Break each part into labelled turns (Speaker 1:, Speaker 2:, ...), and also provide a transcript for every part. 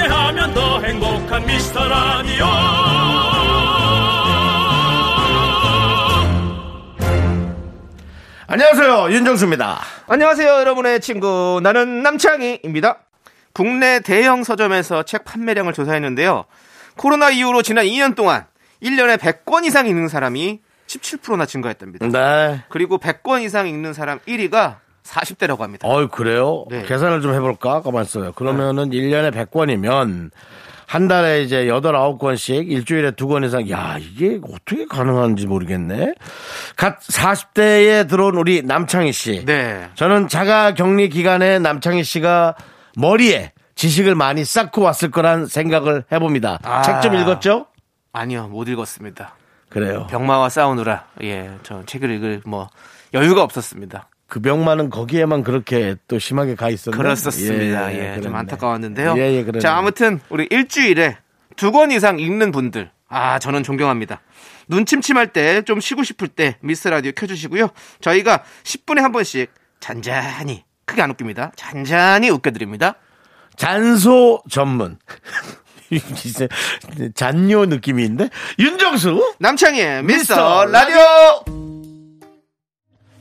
Speaker 1: 함께하면 더 행복한 미스터 라디오
Speaker 2: 안녕하세요 윤정수입니다.
Speaker 3: 안녕하세요, 여러분의 친구. 나는 남창희입니다. 국내 대형 서점에서 책 판매량을 조사했는데요. 코로나 이후로 지난 2년 동안 1년에 100권 이상 읽는 사람이 17%나 증가했답니다.
Speaker 2: 네.
Speaker 3: 그리고 100권 이상 읽는 사람 1위가 40대라고 합니다.
Speaker 2: 어이 그래요?
Speaker 3: 네.
Speaker 2: 계산을 좀 해볼까? 가만 있어요. 그러면은 1년에 100권이면 한 달에 이제 8, 9권씩 일주일에 두권 이상. 야 이게 어떻게 가능한지 모르겠네. 갓 40대에 들어온 우리 남창희 씨.
Speaker 3: 네.
Speaker 2: 저는 자가 격리 기간에 남창희 씨가 머리에 지식을 많이 쌓고 왔을 거란 생각을 해봅니다.
Speaker 3: 아.
Speaker 2: 책좀 읽었죠?
Speaker 3: 아니요, 못 읽었습니다.
Speaker 2: 그래요.
Speaker 3: 병마와 싸우느라, 예, 저 책을 읽을 뭐, 여유가 없었습니다.
Speaker 2: 그 병만은 거기에만 그렇게 또 심하게 가 있었나?
Speaker 3: 그렇었습니다. 예, 좀
Speaker 2: 그랬네.
Speaker 3: 안타까웠는데요.
Speaker 2: 예, 예, 그러네.
Speaker 3: 자, 아무튼 우리 일주일에 두 권 이상 읽는 분들, 아, 저는 존경합니다. 눈 침침할 때, 좀 쉬고 싶을 때 미스 라디오 켜주시고요. 저희가 10분에 한 번씩 잔잔히, 크게 안 웃깁니다. 잔잔히 웃겨드립니다.
Speaker 2: 잔소 전문. 잔요 느낌인데 윤정수
Speaker 3: 남창희의 미스터
Speaker 2: 미스터
Speaker 3: 라디오!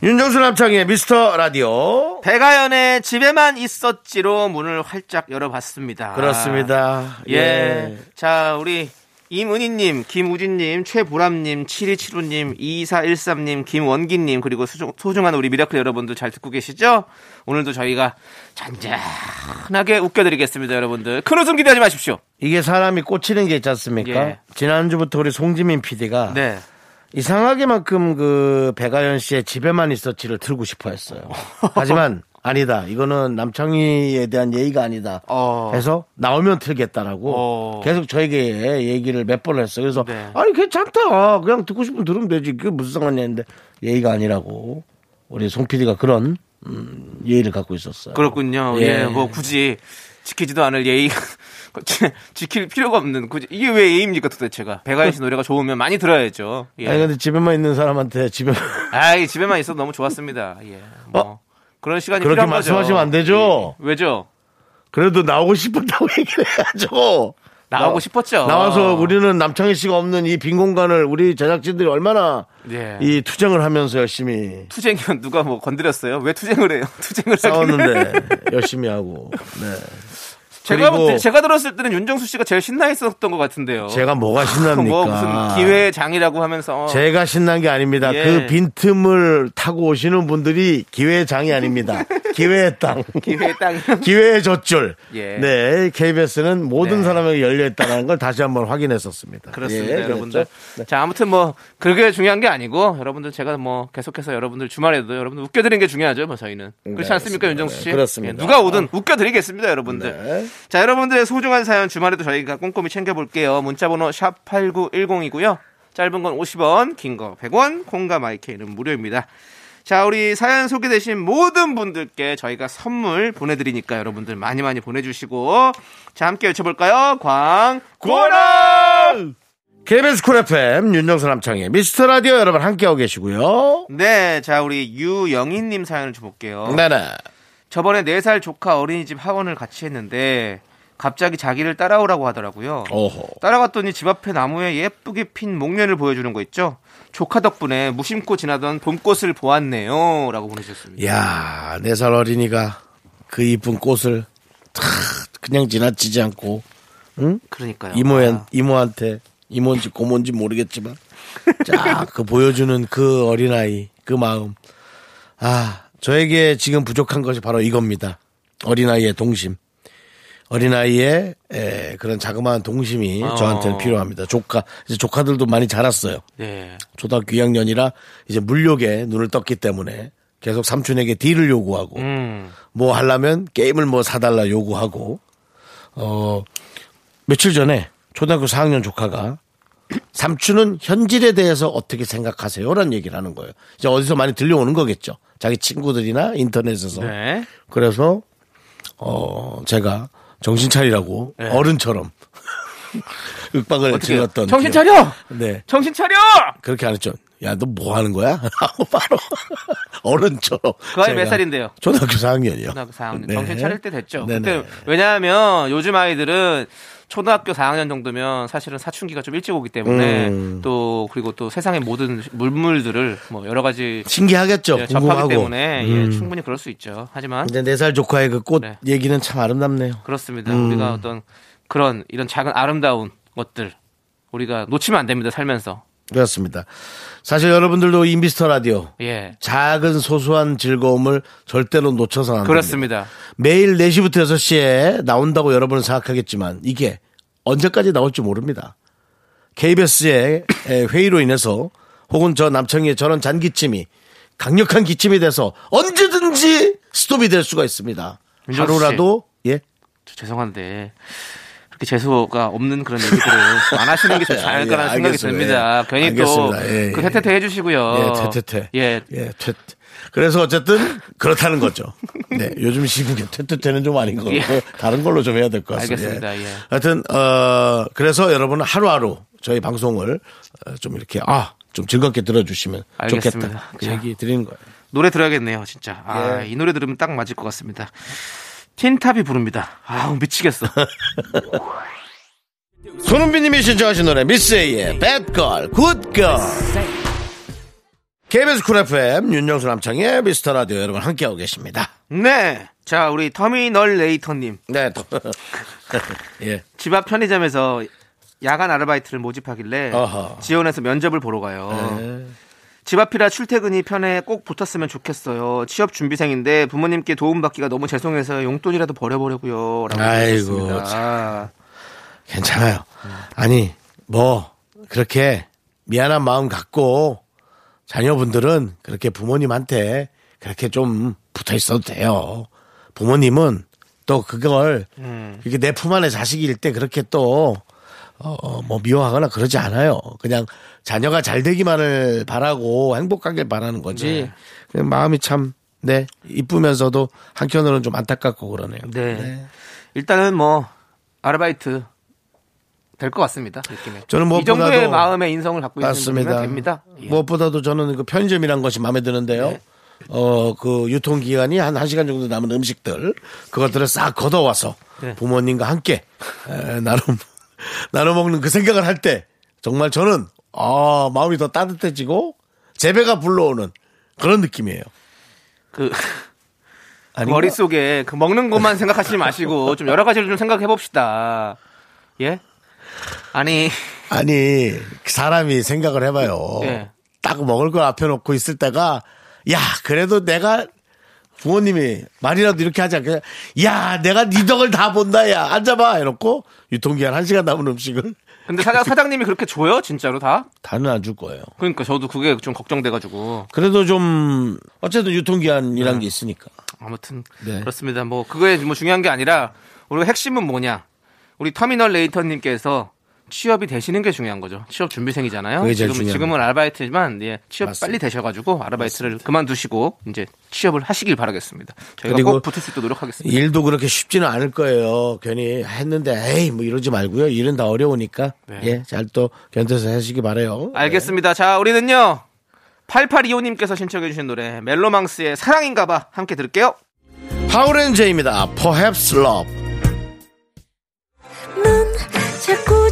Speaker 2: 윤정수 남창희 미스터 라디오
Speaker 3: 백아연의 집에만 있었지로 문을 활짝 열어봤습니다.
Speaker 2: 그렇습니다.
Speaker 3: 예. 자, 우리 임은희님, 김우진님, 최보람님, 7275님, 2413님, 김원기님, 그리고 소중, 소중 한 우리 미라클 여러분들 잘 듣고 계시죠? 오늘도 저희가 잔잔하게 웃겨드리겠습니다, 여러분들. 큰 웃음 기대하지 마십시오.
Speaker 2: 이게 사람이 꽂히는 게 있지 않습니까?
Speaker 3: 예.
Speaker 2: 지난주부터 우리 송지민 PD가
Speaker 3: 네.
Speaker 2: 이상하게만큼 그 배가연 씨의 집에만 있었지를 틀고 싶어 했어요. 하지만 아니다. 이거는 남창희에 대한 예의가 아니다.
Speaker 3: 어.
Speaker 2: 해서 나오면 틀겠다라고
Speaker 3: 어.
Speaker 2: 계속 저에게 얘기를 몇 번을 했어요. 그래서
Speaker 3: 네.
Speaker 2: 아니 괜찮다. 그냥 듣고 싶으면 들으면 되지. 그게 무슨 상관이야 했는데 예의가 아니라고 우리 송 PD가 그런 음, 예의를 갖고 있었어요.
Speaker 3: 그렇군요.
Speaker 2: 예.
Speaker 3: 예, 뭐 굳이 지키지도 않을 예의 지킬 필요가 없는 굳이 이게 왜 예의입니까 도대체가 배가연 씨 노래가 좋으면 많이 들어야죠. 예.
Speaker 2: 아니 근데 집에만 있는 사람한테 집에
Speaker 3: 아이 집에만 있어도 너무 좋았습니다. 예. 뭐 그런 시간이
Speaker 2: 어? 그렇게
Speaker 3: 필요한 거죠.
Speaker 2: 말씀하시면 안 되죠.
Speaker 3: 예. 왜죠?
Speaker 2: 그래도 나오고 싶었다고 얘기를 해야죠.
Speaker 3: 나오고
Speaker 2: 나-
Speaker 3: 싶었죠.
Speaker 2: 나와서 우리는 남창희 씨가 없는 이 빈 공간을 우리 제작진들이 얼마나
Speaker 3: 예.
Speaker 2: 이 투쟁을 하면서 열심히
Speaker 3: 투쟁이면 누가 뭐 건드렸어요? 왜 투쟁을 해요? 투쟁을.
Speaker 2: 싸웠는데 열심히 하고. 네.
Speaker 3: 제가 볼 때- 제가 들었을 때는 윤정수 씨가 제일 신나 있었던 것 같은데요.
Speaker 2: 제가 뭐가 신납니까?
Speaker 3: 뭐 무슨 기회장이라고 하면서
Speaker 2: 제가 신난 게 아닙니다.
Speaker 3: 예.
Speaker 2: 그 빈틈을 타고 오시는 분들이 기회의 장이 아닙니다. 기회의 땅.
Speaker 3: 기회의 땅.
Speaker 2: 기회의 젖줄.
Speaker 3: 예.
Speaker 2: 네. KBS는 모든
Speaker 3: 네.
Speaker 2: 사람에게 열려있다는 걸 다시 한번 확인했었습니다.
Speaker 3: 그렇습니다,
Speaker 2: 예.
Speaker 3: 여러분들.
Speaker 2: 네.
Speaker 3: 자, 아무튼 뭐 그게 중요한 게 아니고 여러분들 제가 뭐 계속해서 여러분들 주말에도 여러분들 웃겨드리는 게 중요하죠, 뭐 저희는 그렇지 않습니까,
Speaker 2: 그렇습니다.
Speaker 3: 윤정수 씨?
Speaker 2: 네, 그렇습니다.
Speaker 3: 예, 누가 오든 웃겨드리겠습니다, 여러분들.
Speaker 2: 네.
Speaker 3: 자, 여러분들의 소중한 사연 주말에도 저희가 꼼꼼히 챙겨볼게요. 문자번호 샵 #8910이고요. 짧은 건 50원, 긴 거 100원, 콩과 마이케이는 무료입니다. 자, 우리 사연 소개되신 모든 분들께 저희가 선물 보내드리니까 여러분들 많이 많이 보내주시고 자, 함께 외쳐볼까요? 광
Speaker 2: 고라! KBS 쿨 FM 윤정수 남창희 미스터 라디오 여러분 함께하고 계시고요.
Speaker 3: 네, 자 우리 유영희님 사연을 줘볼게요.
Speaker 2: 네네.
Speaker 3: 저번에 4살 조카 어린이집 하원을 같이 했는데 갑자기 자기를 따라오라고 하더라고요.
Speaker 2: 오호.
Speaker 3: 따라갔더니 집 앞에 나무에 예쁘게 핀 목련을 보여주는 거 있죠. 조카 덕분에 무심코 지나던 봄꽃을 보았네요. 라고 보내주셨습니다.
Speaker 2: 야, 네 살 어린이가 그 이쁜 꽃을 탁 그냥 지나치지 않고
Speaker 3: 그러니까요.
Speaker 2: 이모한
Speaker 3: 아,
Speaker 2: 이모한테 이모인지 고모인지 모르겠지만 자, 그 보여주는 그 어린아이 그 마음. 아, 저에게 지금 부족한 것이 바로 이겁니다. 어린아이의 동심. 어린아이의 에, 그런 자그마한 동심이
Speaker 3: 어.
Speaker 2: 저한테는 필요합니다. 조카, 이제 조카들도 많이 자랐어요.
Speaker 3: 네.
Speaker 2: 초등학교 2학년이라 이제 물욕에 눈을 떴기 때문에 계속 삼촌에게 딜을 요구하고
Speaker 3: 음.
Speaker 2: 뭐 하려면 게임을 뭐 사달라 요구하고 어 며칠 전에 초등학교 4학년 조카가 삼촌은 현질에 대해서 어떻게 생각하세요? 라는 얘기를 하는 거예요. 이제 어디서 많이 들려오는 거겠죠. 자기 친구들이나 인터넷에서.
Speaker 3: 네.
Speaker 2: 그래서, 어, 제가 정신 차리라고 어른처럼 윽박을
Speaker 3: 네. 어떻게 해요?
Speaker 2: 질렀던.
Speaker 3: 정신. 차려!
Speaker 2: 네.
Speaker 3: 정신 차려!
Speaker 2: 그렇게 안 했죠. 야, 너 뭐 하는 거야? 하고 바로 어른처럼.
Speaker 3: 그 아이 몇 살인데요?
Speaker 2: 초등학교 4학년이요.
Speaker 3: 초등학교 4학년.
Speaker 2: 네.
Speaker 3: 정신 차릴 때 됐죠.
Speaker 2: 네네.
Speaker 3: 그때 왜냐하면 요즘 아이들은 초등학교 4학년 정도면 사실은 사춘기가 좀 일찍 오기 때문에
Speaker 2: 음.
Speaker 3: 또 그리고 또 세상의 모든 물물들을 뭐 여러 가지
Speaker 2: 신기하겠죠.
Speaker 3: 예,
Speaker 2: 궁금하고.
Speaker 3: 접하기 때문에 예,
Speaker 2: 음.
Speaker 3: 충분히 그럴 수 있죠. 하지만
Speaker 2: 이제 네살 조카의 그꽃
Speaker 3: 네.
Speaker 2: 얘기는 참 아름답네요.
Speaker 3: 그렇습니다.
Speaker 2: 음.
Speaker 3: 우리가 어떤 그런 이런 작은 아름다운 것들 우리가 놓치면 안 됩니다. 살면서
Speaker 2: 그렇습니다. 사실 여러분들도 이 미스터 라디오
Speaker 3: 예
Speaker 2: 작은 소소한 즐거움을 절대로 놓쳐서는 안 됩니다.
Speaker 3: 그렇습니다.
Speaker 2: 매일 4시부터 6시에 나온다고 여러분은 생각하겠지만 이게 언제까지 나올지 모릅니다. KBS의 회의로 인해서 혹은 저 남청의 저런 잔기침이 강력한 기침이 돼서 언제든지 스톱이 될 수가 있습니다. 하루라도
Speaker 3: 예저 죄송한데 그렇게 재수가 없는 그런 얘기들을 안 하시는 게 좋지 않을까라는
Speaker 2: 예,
Speaker 3: 생각이
Speaker 2: 알겠습니다.
Speaker 3: 듭니다.
Speaker 2: 예.
Speaker 3: 괜히
Speaker 2: 알겠습니다. 예, 예.
Speaker 3: 또그 태태태 해주시고요.
Speaker 2: 예, 퇴퇴퇴.
Speaker 3: 예,
Speaker 2: 예, 퇴. 그래서 어쨌든 그렇다는 거죠. 네, 요즘 시국에 퇴퇴퇴는 좀 아닌 것 같고
Speaker 3: 예.
Speaker 2: 다른 걸로 좀 해야 될 것 같습니다.
Speaker 3: 알겠습니다. 예.
Speaker 2: 하여튼 어 그래서 여러분은 하루하루 저희 방송을 어, 좀 이렇게 아 좀 즐겁게 들어주시면
Speaker 3: 알겠습니다.
Speaker 2: 좋겠다. 그
Speaker 3: 자.
Speaker 2: 얘기 드리는 거예요.
Speaker 3: 노래 들어야겠네요, 진짜. 아,
Speaker 2: 예.
Speaker 3: 이 노래 들으면 딱 맞을 것 같습니다. 틴탑이 부릅니다. 아우, 미치겠어.
Speaker 2: 손은비님이 신청하신 노래 미스에이의 Bad Girl Good Girl KBS 쿨 FM 윤정수 남창희 미스터 라디오 여러분 함께하고 계십니다.
Speaker 3: 네. 자, 우리 터미네이터님.
Speaker 2: 네, 또. 예.
Speaker 3: 집 앞 편의점에서 야간 아르바이트를 모집하길래
Speaker 2: 어허.
Speaker 3: 지원해서 면접을 보러 가요.
Speaker 2: 네.
Speaker 3: 집 앞이라 출퇴근이 편해 꼭 붙었으면 좋겠어요. 취업 준비생인데 부모님께 도움받기가 너무 죄송해서 용돈이라도 버려보려고요. 라고
Speaker 2: 아이고. 괜찮아요. 아니, 뭐, 그렇게 미안한 마음 갖고 자녀분들은 그렇게 부모님한테 그렇게 좀 붙어 있어도 돼요. 부모님은 또 그걸
Speaker 3: 음.
Speaker 2: 이렇게 내 품 안에 자식일 때 그렇게 또, 어, 뭐 미워하거나 그러지 않아요. 그냥 자녀가 잘 되기만을 바라고 행복하길 바라는 거지.
Speaker 3: 네.
Speaker 2: 마음이 참, 네, 이쁘면서도 한켠으로는 좀 안타깝고 그러네요.
Speaker 3: 네. 일단은 뭐 아르바이트 될 것 같습니다. 느낌에.
Speaker 2: 저는
Speaker 3: 이
Speaker 2: 무엇보다도-
Speaker 3: 정도의 마음의 인성을 갖고 있는
Speaker 2: 맞습니다.
Speaker 3: 분이면 됩니다. 예.
Speaker 2: 무엇보다도 저는 그 편의점이란 것이 마음에 드는데요.
Speaker 3: 네.
Speaker 2: 어, 그 유통기간이 한 1시간 정도 남은 음식들, 그것들을 싹 걷어와서
Speaker 3: 네.
Speaker 2: 부모님과 함께 에, 나눠, 나눠 먹는 그 생각을 할 때 정말 저는 아, 마음이 더 따뜻해지고 제 배가 불러오는 그런 느낌이에요.
Speaker 3: 그
Speaker 2: 아닌가?
Speaker 3: 머릿속에 그 먹는 것만 생각하시지 마시고 좀 여러 가지를 좀 생각해 봅시다. 예? 아니,
Speaker 2: 아니, 사람이 생각을 해봐요.
Speaker 3: 예.
Speaker 2: 딱 먹을 걸 앞에 놓고 있을 때가, 야, 그래도 내가 부모님이 말이라도 이렇게 하지 않겠냐. 야, 내가 네 덕을 다 본다, 야. 앉아봐. 해놓고, 유통기한 한시간 남은 음식을
Speaker 3: 근데 사장, 사장님이 그렇게 줘요? 진짜로 다?
Speaker 2: 다는 안 줄 거예요.
Speaker 3: 그러니까 저도 그게 좀 걱정돼가지고.
Speaker 2: 그래도 좀, 어쨌든 유통기한이란 게 있으니까.
Speaker 3: 아무튼
Speaker 2: 네.
Speaker 3: 그렇습니다. 뭐 그거에 뭐 중요한 게 아니라 우리가 핵심은 뭐냐? 우리 터미널 레이터님께서 취업이 되시는 게 중요한 거죠. 취업 준비생이잖아요.
Speaker 2: 그게 제일
Speaker 3: 지금
Speaker 2: 중요합니다.
Speaker 3: 지금은 아르바이트지만 예, 취업
Speaker 2: 맞습니다.
Speaker 3: 빨리 되셔가지고 아르바이트를 그만두시고 이제 취업을 하시길 바라겠습니다. 저희가 꼭 붙을 수 있도록 노력하겠습니다.
Speaker 2: 일도 그렇게 쉽지는 않을 거예요. 괜히 했는데, 에이, 뭐 이러지 말고요. 일은 다 어려우니까.
Speaker 3: 네.
Speaker 2: 예, 잘 또 견뎌서 하시기 바래요
Speaker 3: 알겠습니다. 자, 우리는요. 8825님께서 신청해주신 노래 멜로망스의 사랑인가봐 함께 들을게요.
Speaker 2: 하울앤제입니다. Perhaps Love.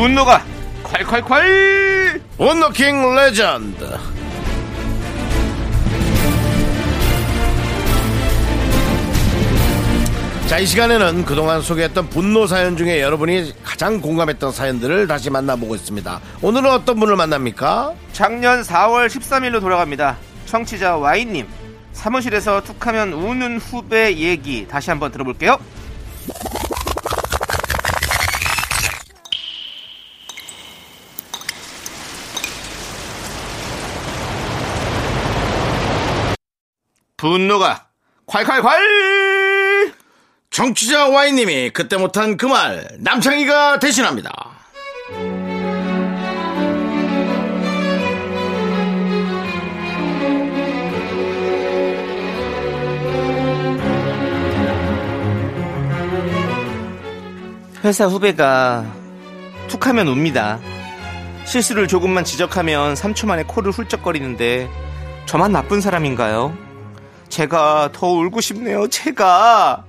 Speaker 3: 분노가 콸콸콸!
Speaker 2: 분노킹 레전드. 자, 이 시간에는 그동안 소개했던 분노 사연 중에 여러분이 가장 공감했던 사연들을 다시 만나보고 있습니다. 오늘은 어떤 분을 만납니까?
Speaker 3: 작년 4월 13일로 돌아갑니다. 청취자 Y님. 사무실에서 툭하면 우는 후배 얘기 다시 한번 들어볼게요. 분노가 콸콸콸!
Speaker 2: 정치자 Y님이 그때 못한 그 말 남창희가 대신합니다.
Speaker 3: 회사 후배가 툭하면 웁니다. 실수를 조금만 지적하면 3초 만에 코를 훌쩍거리는데 저만 나쁜 사람인가요? 제가 더 울고 싶네요. 제가.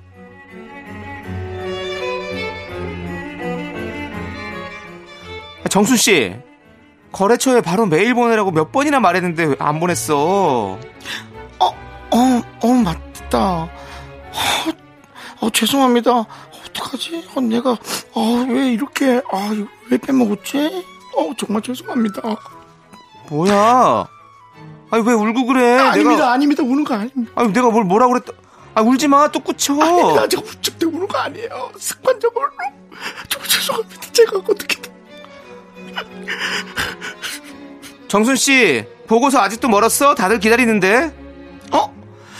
Speaker 3: 정순 씨, 거래처에 바로 메일 보내라고 몇 번이나 말했는데 왜안 보냈어?
Speaker 2: 어, 어, 어, 맞다. 어, 어, 죄송합니다. 어떡하지? 어, 내가, 어, 왜 이렇게, 아, 왜 빼먹었지? 어, 정말 죄송합니다.
Speaker 3: 뭐야? 아니 왜 울고 그래?
Speaker 2: 아닙니다, 아닙니다. 우는 거 아닙니다.
Speaker 3: 아니 내가 뭘 뭐라 그랬다? 아 울지 마, 또 꾸쳐.
Speaker 2: 아닙니다. 제가 울적 때 우는 거 아니에요. 습관적으로. 정말 죄송합니다. 제가 어떻게.
Speaker 3: 정순 씨 보고서 아직도 멀었어? 다들 기다리는데.
Speaker 2: 어?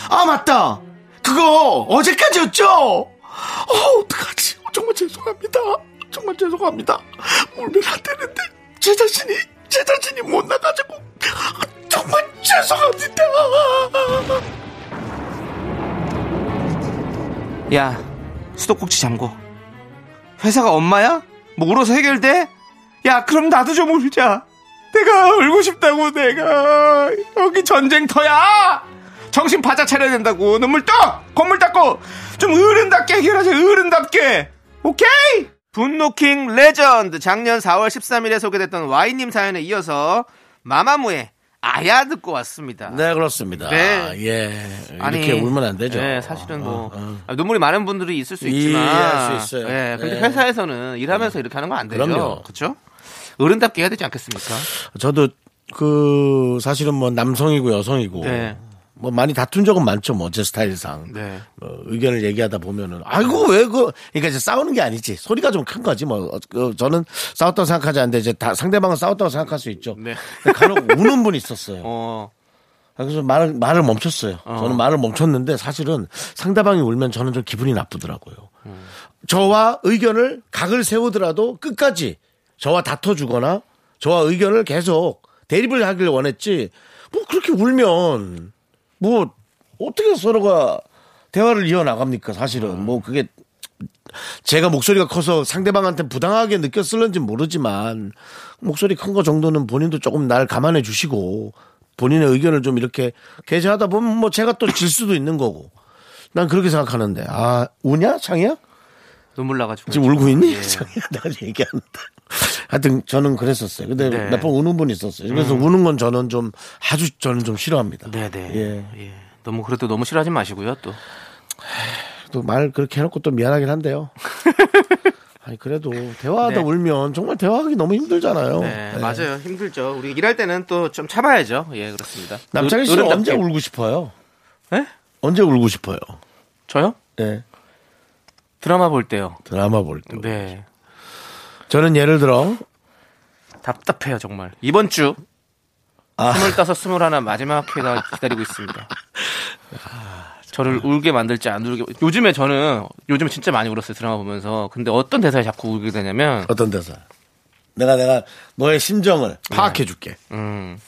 Speaker 2: 아, 맞다. 그거 어제까지였죠? 어, 어떡하지? 정말 죄송합니다. 정말 죄송합니다. 울면 안 되는데, 제 자신이, 제 자신이 못 나가지고, 정말 죄송합니다.
Speaker 3: 야 수도꼭지 잠궈. 회사가 엄마야? 뭐 울어서 해결돼? 야 그럼 나도 좀 울자. 내가 울고 싶다고 내가 여기 전쟁터야. 정신 바짝 차려야 된다고 눈물 콧물 닦고 좀 어른답게 해결하자 어른답게 오케이 분노킹 레전드 작년 4월 13일에 소개됐던 Y님 사연에 이어서 마마무의 아야 듣고 왔습니다
Speaker 2: 네, 그렇습니다.
Speaker 3: 네.
Speaker 2: 예. 이렇게 울면 안 되죠.
Speaker 3: 네, 사실은 뭐
Speaker 2: 어, 어.
Speaker 3: 아, 눈물이 많은 분들이 있을 수 있지만,
Speaker 2: 이해할 수 있어요.
Speaker 3: 예, 근데
Speaker 2: 네.
Speaker 3: 회사에서는 일하면서 이렇게 하는 건 안 되죠.
Speaker 2: 그럼요.
Speaker 3: 그렇죠? 어른답게 해야 되지 않겠습니까?
Speaker 2: 저도 그, 사실은 뭐 남성이고 여성이고,
Speaker 3: 네.
Speaker 2: 뭐 많이 다툰 적은 많죠. 뭐 제 스타일상.
Speaker 3: 네.
Speaker 2: 뭐 의견을 얘기하다 보면은 아이고 왜 그 그러니까 이제 싸우는 게 아니지 소리가 좀 큰 거지 뭐 어, 그 저는 싸웠다고 생각하지 않는데 이제 다 상대방은 싸웠다고 생각할 수 있죠.
Speaker 3: 네.
Speaker 2: 간혹 우는 분이 있었어요.
Speaker 3: 어,
Speaker 2: 그래서 말을 말을 멈췄어요. 저는 말을 멈췄는데 사실은 상대방이 울면 저는 좀 기분이 나쁘더라고요. 저와 의견을 각을 세우더라도 끝까지 저와 다퉈주거나 저와 의견을 계속 대립을 하길 원했지. 뭐 그렇게 울면 뭐 어떻게 서로가 대화를 이어 나갑니까? 사실은? 뭐 그게 제가 목소리가 커서 상대방한테 부당하게 느꼈을는지 모르지만 목소리 큰 거 정도는 본인도 조금 날 감안해 주시고 본인의 의견을 좀 이렇게 게재하다 보면 뭐 제가 또 질 수도 있는 거고. 난 그렇게 생각하는데. 아 우냐? 창이야
Speaker 3: 눈물 나가지고.
Speaker 2: 지금 울고 있니
Speaker 3: 예.
Speaker 2: 내가 얘기하는데 하여튼 저는 그랬었어요 근데
Speaker 3: 네.
Speaker 2: 몇번 우는 분이 있었어요 그래서 우는 건 저는 좀 아주 저는 좀 싫어합니다
Speaker 3: 네네.
Speaker 2: 예.
Speaker 3: 예. 너무 그래도 너무 싫어하지 마시고요, 또.
Speaker 2: 또 말 그렇게 해놓고 또 미안하긴 한데요 아니 그래도 대화하다
Speaker 3: 네.
Speaker 2: 울면 정말 대화하기 너무 힘들잖아요
Speaker 3: 네,
Speaker 2: 예.
Speaker 3: 맞아요. 힘들죠. 우리 일할 때는 또 좀 참아야죠. 예, 그렇습니다.
Speaker 2: 남창희
Speaker 3: 어-
Speaker 2: 씨는. 언제 울고 싶어요?
Speaker 3: 예?
Speaker 2: 언제 울고 싶어요?
Speaker 3: 저요?
Speaker 2: 네.
Speaker 3: 드라마 볼 때요.
Speaker 2: 드라마 볼 때.
Speaker 3: 네.
Speaker 2: 저는 예를 들어
Speaker 3: 답답해요, 정말. 이번 주
Speaker 2: 아.
Speaker 3: 스물다섯, 스물하나 마지막 회가 기다리고 있습니다. 저를 울게 만들지 안 울게. 요즘에 저는 요즘에 진짜 많이 울었어요 드라마 보면서. 근데 어떤 대사에 자꾸 울게 되냐면
Speaker 2: 어떤 대사? 내가 내가 너의 심정을 파악해 줄게.
Speaker 3: 음.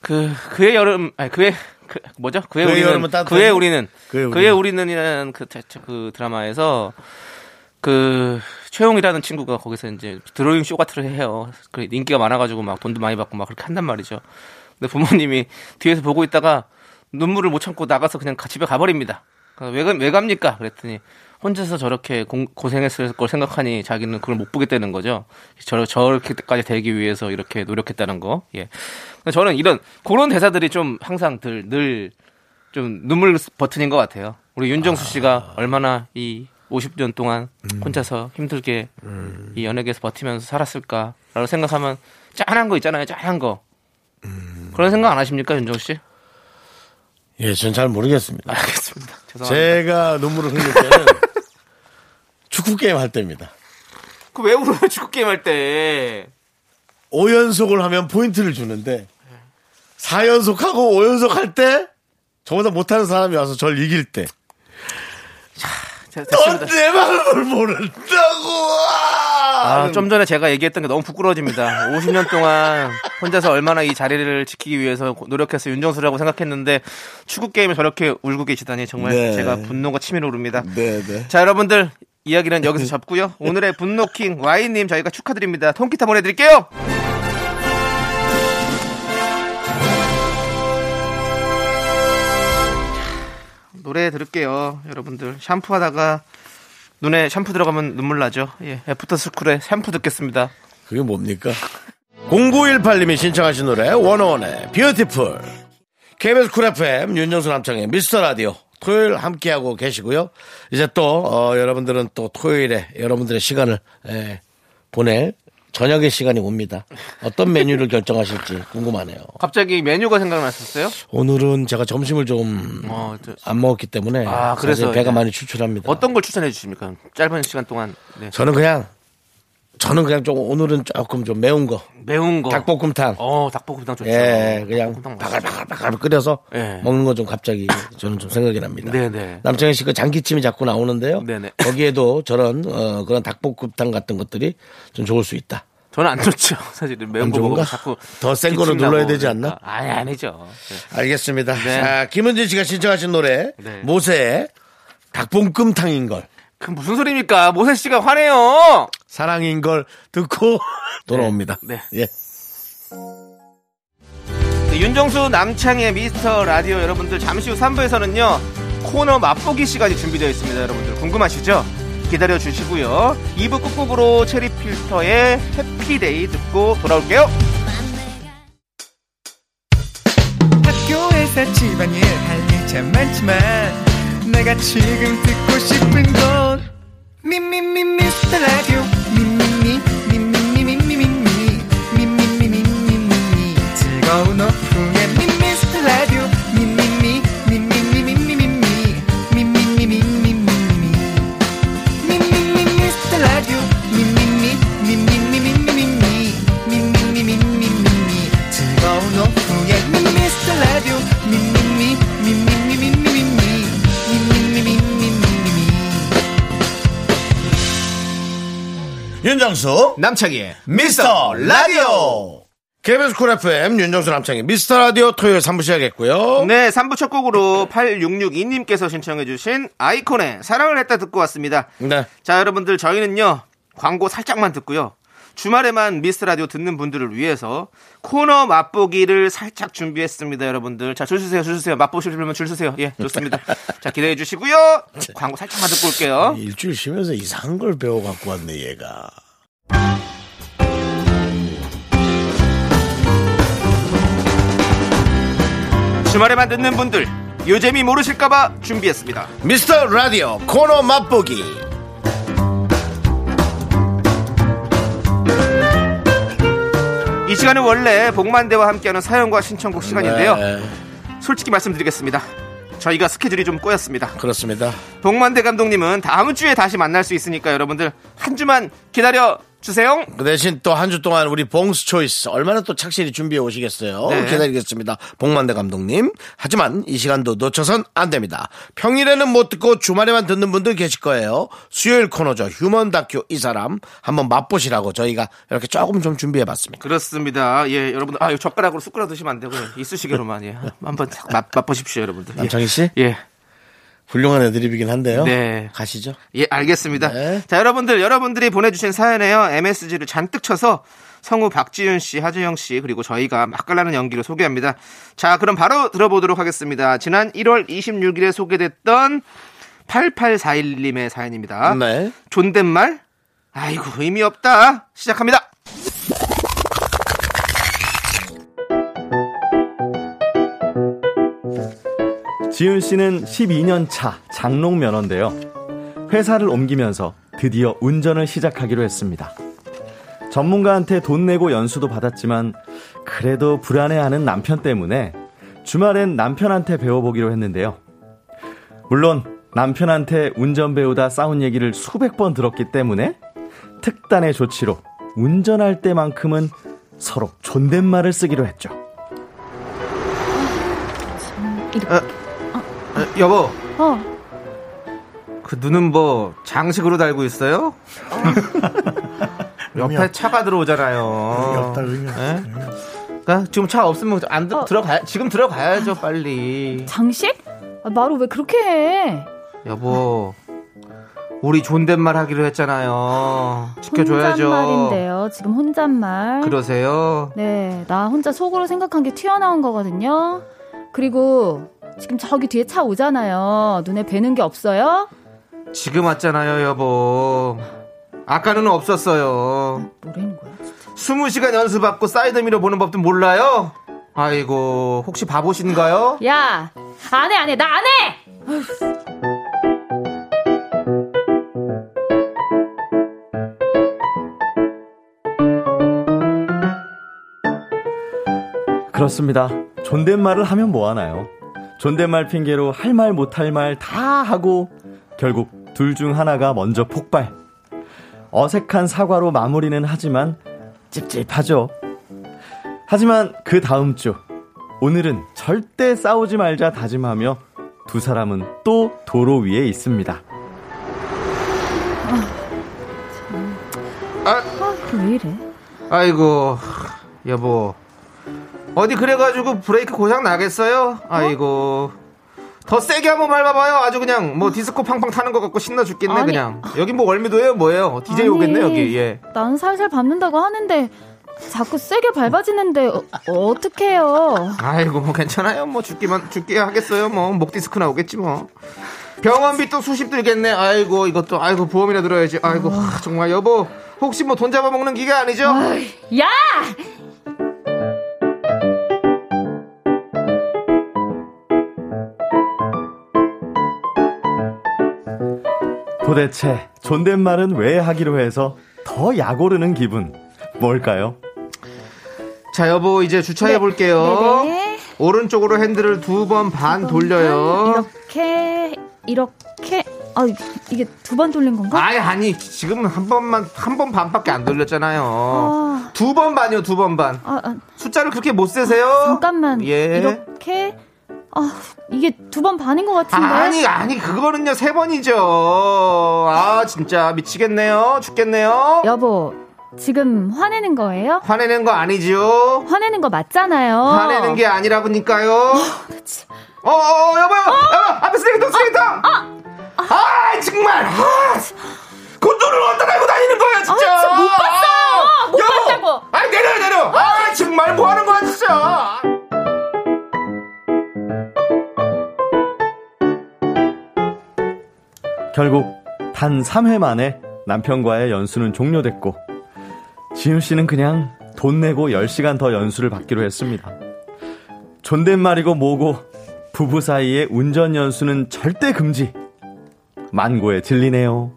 Speaker 3: 그 그의 여름 아니 그의 그 뭐죠? 그의,
Speaker 2: 그의
Speaker 3: 우리는? 그의 우리는
Speaker 2: 그의
Speaker 3: 그의,
Speaker 2: 우리는.
Speaker 3: 우리는이라는 그, 자- 그 드라마에서 그 최용이라는 친구가 거기서 이제 드로잉 쇼 같은 걸 해요. 그 인기가 많아가지고 막 돈도 많이 받고 막 그렇게 한단 말이죠. 근데 부모님이 뒤에서 보고 있다가 눈물을 못 참고 나가서 그냥 가- 집에 가버립니다. 왜, 가- 왜 갑니까? 그랬더니 혼자서 저렇게 공- 고생했을 걸 생각하니 자기는 그걸 못 보겠다는 거죠. 저, 저렇게까지 되기 위해서 이렇게 노력했다는 거. 예. 저는 이런, 그런 대사들이 좀 항상 늘, 늘, 좀 눈물 버튼인 것 같아요. 우리 윤정수
Speaker 2: 아.
Speaker 3: 씨가 얼마나 이 50년 동안
Speaker 2: 음.
Speaker 3: 혼자서 힘들게 이 연예계에서 버티면서 살았을까라고 생각하면 짠한 거 있잖아요. 짠한 거.
Speaker 2: 음.
Speaker 3: 그런 생각 안 하십니까, 윤정수 씨?
Speaker 2: 예, 전 잘 모르겠습니다.
Speaker 3: 알겠습니다. 죄송합니다.
Speaker 2: 제가 눈물을 흘릴 때는 축구 게임 할 때입니다.
Speaker 3: 그 왜 울어요, 축구 게임 할 때?
Speaker 2: 5연속을 하면 포인트를 주는데 4연속하고 5연속 할 때 저보다 못하는 사람이 와서 절 이길 때. 넌내 마음을 모른다고
Speaker 3: 아, 좀 전에 제가 얘기했던 게 너무 부끄러워집니다. 50년 동안 혼자서 얼마나 이 자리를 지키기 위해서 노력해서 윤정수라고 생각했는데 축구 게임에 저렇게 울고 계시다니 정말
Speaker 2: 네.
Speaker 3: 제가 분노가 치밀어 오릅니다.
Speaker 2: 네 네
Speaker 3: 자, 여러분들 이야기는 여기서 접고요. 오늘의 분노킹 Y님 저희가 축하드립니다. 통기타 보내드릴게요. 노래 들을게요. 여러분들 샴푸하다가 눈에 샴푸 들어가면 눈물 나죠. 예, 애프터스쿨의 샴푸 듣겠습니다.
Speaker 2: 그게 뭡니까 0918님이 신청하신 노래 워너원의 Beautiful KBS 쿨 FM 윤정수 남창희 미스터 라디오 토요일 함께하고 계시고요 이제 또 어, 여러분들은 또 토요일에 여러분들의 시간을 예, 보낼 저녁의 시간이 옵니다 어떤 메뉴를 결정하실지 궁금하네요
Speaker 3: 갑자기 메뉴가 생각났었어요?
Speaker 2: 오늘은 제가 점심을 좀안
Speaker 3: 어, 저-
Speaker 2: 먹었기 때문에
Speaker 3: 아, 그래서
Speaker 2: 배가
Speaker 3: 이제
Speaker 2: 많이 추출합니다.
Speaker 3: 어떤 걸 추천해 주십니까? 짧은 시간 동안 네.
Speaker 2: 저는 그냥 저는 그냥 좀 오늘은 조금 좀 매운 거
Speaker 3: 매운 거.
Speaker 2: 닭볶음탕
Speaker 3: 어, 닭볶음탕 좋죠.
Speaker 2: 예 그냥. 바글바글바글 끓여서
Speaker 3: 예.
Speaker 2: 먹는 거 좀 갑자기 저는 좀 생각이 납니다.
Speaker 3: 네네.
Speaker 2: 남창희 씨그 장기침이 자꾸 나오는데요.
Speaker 3: 네네.
Speaker 2: 거기에도 저런 어, 그런 닭볶음탕 같은 것들이 좀 좋을 수 있다.
Speaker 3: 저는 안 좋죠. 사실은 매운
Speaker 2: 안
Speaker 3: 거? 먹으면 자꾸
Speaker 2: 더 센 거로
Speaker 3: 기침
Speaker 2: 눌러야 되지 않나?
Speaker 3: 그러니까. 아니 아니죠. 네.
Speaker 2: 알겠습니다.
Speaker 3: 네.
Speaker 2: 자 김은진 씨가 신청하신 노래
Speaker 3: 네.
Speaker 2: 모세의 닭볶음탕인 걸
Speaker 3: 그 무슨 소리입니까? 모세 씨가 화내요.
Speaker 2: 사랑인 걸 듣고 돌아옵니다.
Speaker 3: 네.
Speaker 2: 예.
Speaker 3: 네, 윤정수 남창의 미스터 라디오 여러분들 잠시 후 3부에서는요 코너 맛보기 시간이 준비되어 있습니다. 여러분들 궁금하시죠? 기다려 주시고요. 2부 끝곡으로 체리 필터의 해피데이 듣고 돌아올게요.
Speaker 4: 학교에서 집안일 할일참 많지만 내가 지금 듣고 싶은 건 미미미 미스터 라
Speaker 2: 윤정수
Speaker 3: 남창희의
Speaker 2: 미스터 라디오 KBS 쿨 FM 윤정수 남창희 미스터 라디오 토요일 3부 시작했고요.
Speaker 3: 네, 3부 첫 곡으로 8662님께서 신청해주신 아이콘의 사랑을 했다 듣고 왔습니다.
Speaker 2: 네.
Speaker 3: 자, 여러분들, 저희는요, 광고 살짝만 듣고요. 주말에만 미스터 라디오 듣는 분들을 위해서 코너 맛보기를 살짝 준비했습니다, 여러분들. 자, 줄 서세요, 줄 서세요. 맛보시려면 줄 서세요. 예, 좋습니다. 자, 기대해 주시고요. 광고 살짝만 듣고 올게요.
Speaker 2: 일주일 쉬면서 이상한 걸 배워 갖고 왔네 얘가.
Speaker 3: 주말에만 듣는 분들, 요재미 모르실까봐 준비했습니다.
Speaker 2: 미스터 라디오 코너 맛보기.
Speaker 3: 이 시간은 원래 복만대와 함께하는 사연과 신청곡 시간인데요.
Speaker 2: 네,
Speaker 3: 솔직히 말씀드리겠습니다. 저희가 스케줄이 좀 꼬였습니다.
Speaker 2: 그렇습니다.
Speaker 3: 복만대 감독님은 다음 주에 다시 만날 수 있으니까 여러분들 한 주만 기다려 주세요.
Speaker 2: 그 대신 또 한 주 동안 우리 봉스 초이스 얼마나 또 착실히 준비해 오시겠어요.
Speaker 3: 네.
Speaker 2: 기다리겠습니다. 복만대 감독님. 하지만 이 시간도 놓쳐선 안 됩니다. 평일에는 못 듣고 주말에만 듣는 분들 계실 거예요. 수요일 코너죠. 휴먼 다큐 이 사람 한번 맛보시라고 저희가 이렇게 조금 좀 준비해 봤습니다.
Speaker 3: 그렇습니다. 예, 여러분들 아, 젓가락으로 쑥 끌어 드시면 안 되고요. 이쑤시개로만 예. 한번 싹 맛, 맛보십시오, 여러분들. 예.
Speaker 2: 남창희 씨
Speaker 3: 예.
Speaker 2: 훌륭한 애드립이긴 한데요.
Speaker 3: 네.
Speaker 2: 가시죠.
Speaker 3: 예, 알겠습니다.
Speaker 2: 네.
Speaker 3: 자, 여러분들, 여러분들이 보내주신 사연에요. MSG를 잔뜩 쳐서 성우 박지윤 씨, 하재영 씨, 그리고 저희가 맛깔나는 연기로 소개합니다. 자, 그럼 바로 들어보도록 하겠습니다. 지난 1월 26일에 소개됐던 8841님의 사연입니다.
Speaker 2: 네.
Speaker 3: 존댓말? 아이고, 의미 없다. 시작합니다.
Speaker 5: 지은 씨는 12년 차 장롱 면허인데요. 회사를 옮기면서 드디어 운전을 시작하기로 했습니다. 전문가한테 돈 내고 연수도 받았지만 그래도 불안해하는 남편 때문에 주말엔 남편한테 배워보기로 했는데요. 물론 남편한테 운전 배우다 싸운 얘기를 수백 번 들었기 때문에 특단의 조치로 운전할 때만큼은 서로 존댓말을 쓰기로 했죠.
Speaker 3: 어, 여보,
Speaker 6: 어,
Speaker 3: 그 눈은 뭐 장식으로 달고 있어요? 옆에 차가 들어오잖아요.
Speaker 2: 없다, 의미 없어.
Speaker 3: 예? 그러니까 지금 차 없으면 안 들,
Speaker 6: 어.
Speaker 3: 들어가 지금 들어가야죠 빨리.
Speaker 6: 장식? 아, 말을 왜 그렇게 해?
Speaker 3: 여보, 우리 존댓말 하기로 했잖아요. 지켜줘야죠.
Speaker 6: 혼잣말인데요. 지금 혼잣말.
Speaker 3: 그러세요?
Speaker 6: 네, 나 혼자 속으로 생각한 게 튀어나온 거거든요. 그리고 지금 저기 뒤에 차 오잖아요. 눈에 뵈는 게 없어요?
Speaker 3: 지금 왔잖아요, 여보. 아까는 없었어요.
Speaker 6: 뭐라는 거야?
Speaker 3: 20시간 연수받고 사이드 미러 보는 법도 몰라요? 아이고, 혹시 바보신가요?
Speaker 6: 야, 안 해, 안 해, 나 안 해!
Speaker 5: 그렇습니다. 존댓말을 하면 뭐하나요? 존댓말 핑계로 할 말 못할 말 다 하고 결국 둘 중 하나가 먼저 폭발. 어색한 사과로 마무리는 하지만 찝찝하죠. 하지만 그 다음 주 오늘은 절대 싸우지 말자 다짐하며 두 사람은 또 도로 위에 있습니다.
Speaker 3: 아,
Speaker 6: 왜 이래?
Speaker 3: 아이고, 여보. 어디 그래가지고 브레이크 고장 나겠어요? 아이고. 더 세게 한번 밟아봐요. 아주 그냥 뭐 디스코 팡팡 타는 것 같고 신나 죽겠네
Speaker 6: 아니.
Speaker 3: 그냥. 여기 뭐 월미도예요 뭐예요? DJ
Speaker 6: 아니,
Speaker 3: 오겠네 여기. 예.
Speaker 6: 난 살살 밟는다고 하는데 자꾸 세게 밟아지는데 어, 어떡해요?
Speaker 3: 아이고 뭐 괜찮아요. 뭐 죽기만 죽게 하겠어요. 뭐 목 디스크 나오겠지 뭐. 병원비 또 수십 들겠네. 아이고 이것도 아이고 보험이나 들어야지. 아이고 하, 정말 여보 혹시 뭐 돈 잡아먹는 기계 아니죠?
Speaker 6: 야!
Speaker 5: 도대체 존댓말은 왜 하기로 해서 더 약오르는 기분 뭘까요?
Speaker 3: 자 여보 이제 주차해 볼게요.
Speaker 6: 네네.
Speaker 3: 오른쪽으로 핸들을 두 번 반 돌려요.
Speaker 6: 이렇게 이렇게 아 이게 두 번 돌린 건가?
Speaker 3: 아니 아니 지금 한 번만 한 번 반밖에 안 돌렸잖아요.
Speaker 6: 아.
Speaker 3: 두번 반이요 두 번 반.
Speaker 6: 아, 아,
Speaker 3: 숫자를 그렇게 못 세세요?
Speaker 6: 잠깐만
Speaker 3: 예.
Speaker 6: 이렇게 아 이게 두 번 반인 것 같은데
Speaker 3: 아니 아니 그거는요 세 번이죠. 아 진짜 미치겠네요. 죽겠네요.
Speaker 6: 여보 지금 화내는 거예요?
Speaker 3: 화내는 거 아니죠?
Speaker 6: 화내는 거 맞잖아요.
Speaker 3: 화내는 게 아니라고니까요. 어, 어, 어, 여보요. 여보, 앞에 쓰레기통, 쓰레기통. 아, 정말. 아, 그 눈을 어디다 달고 다니는 거야, 진짜.
Speaker 6: 아, 진짜 못 봤어요. 못
Speaker 3: 여보.
Speaker 6: 봤다고.
Speaker 3: 아, 내려, 내려. 아, 정말 뭐 하는 거야, 진짜.
Speaker 5: 결국 단 3회 만에 남편과의 연수는 종료됐고 지윤 씨는 그냥 돈 내고 10시간 더 연수를 받기로 했습니다. 존댓말이고 뭐고 부부 사이의 운전 연수는 절대 금지. 만고에 들리네요.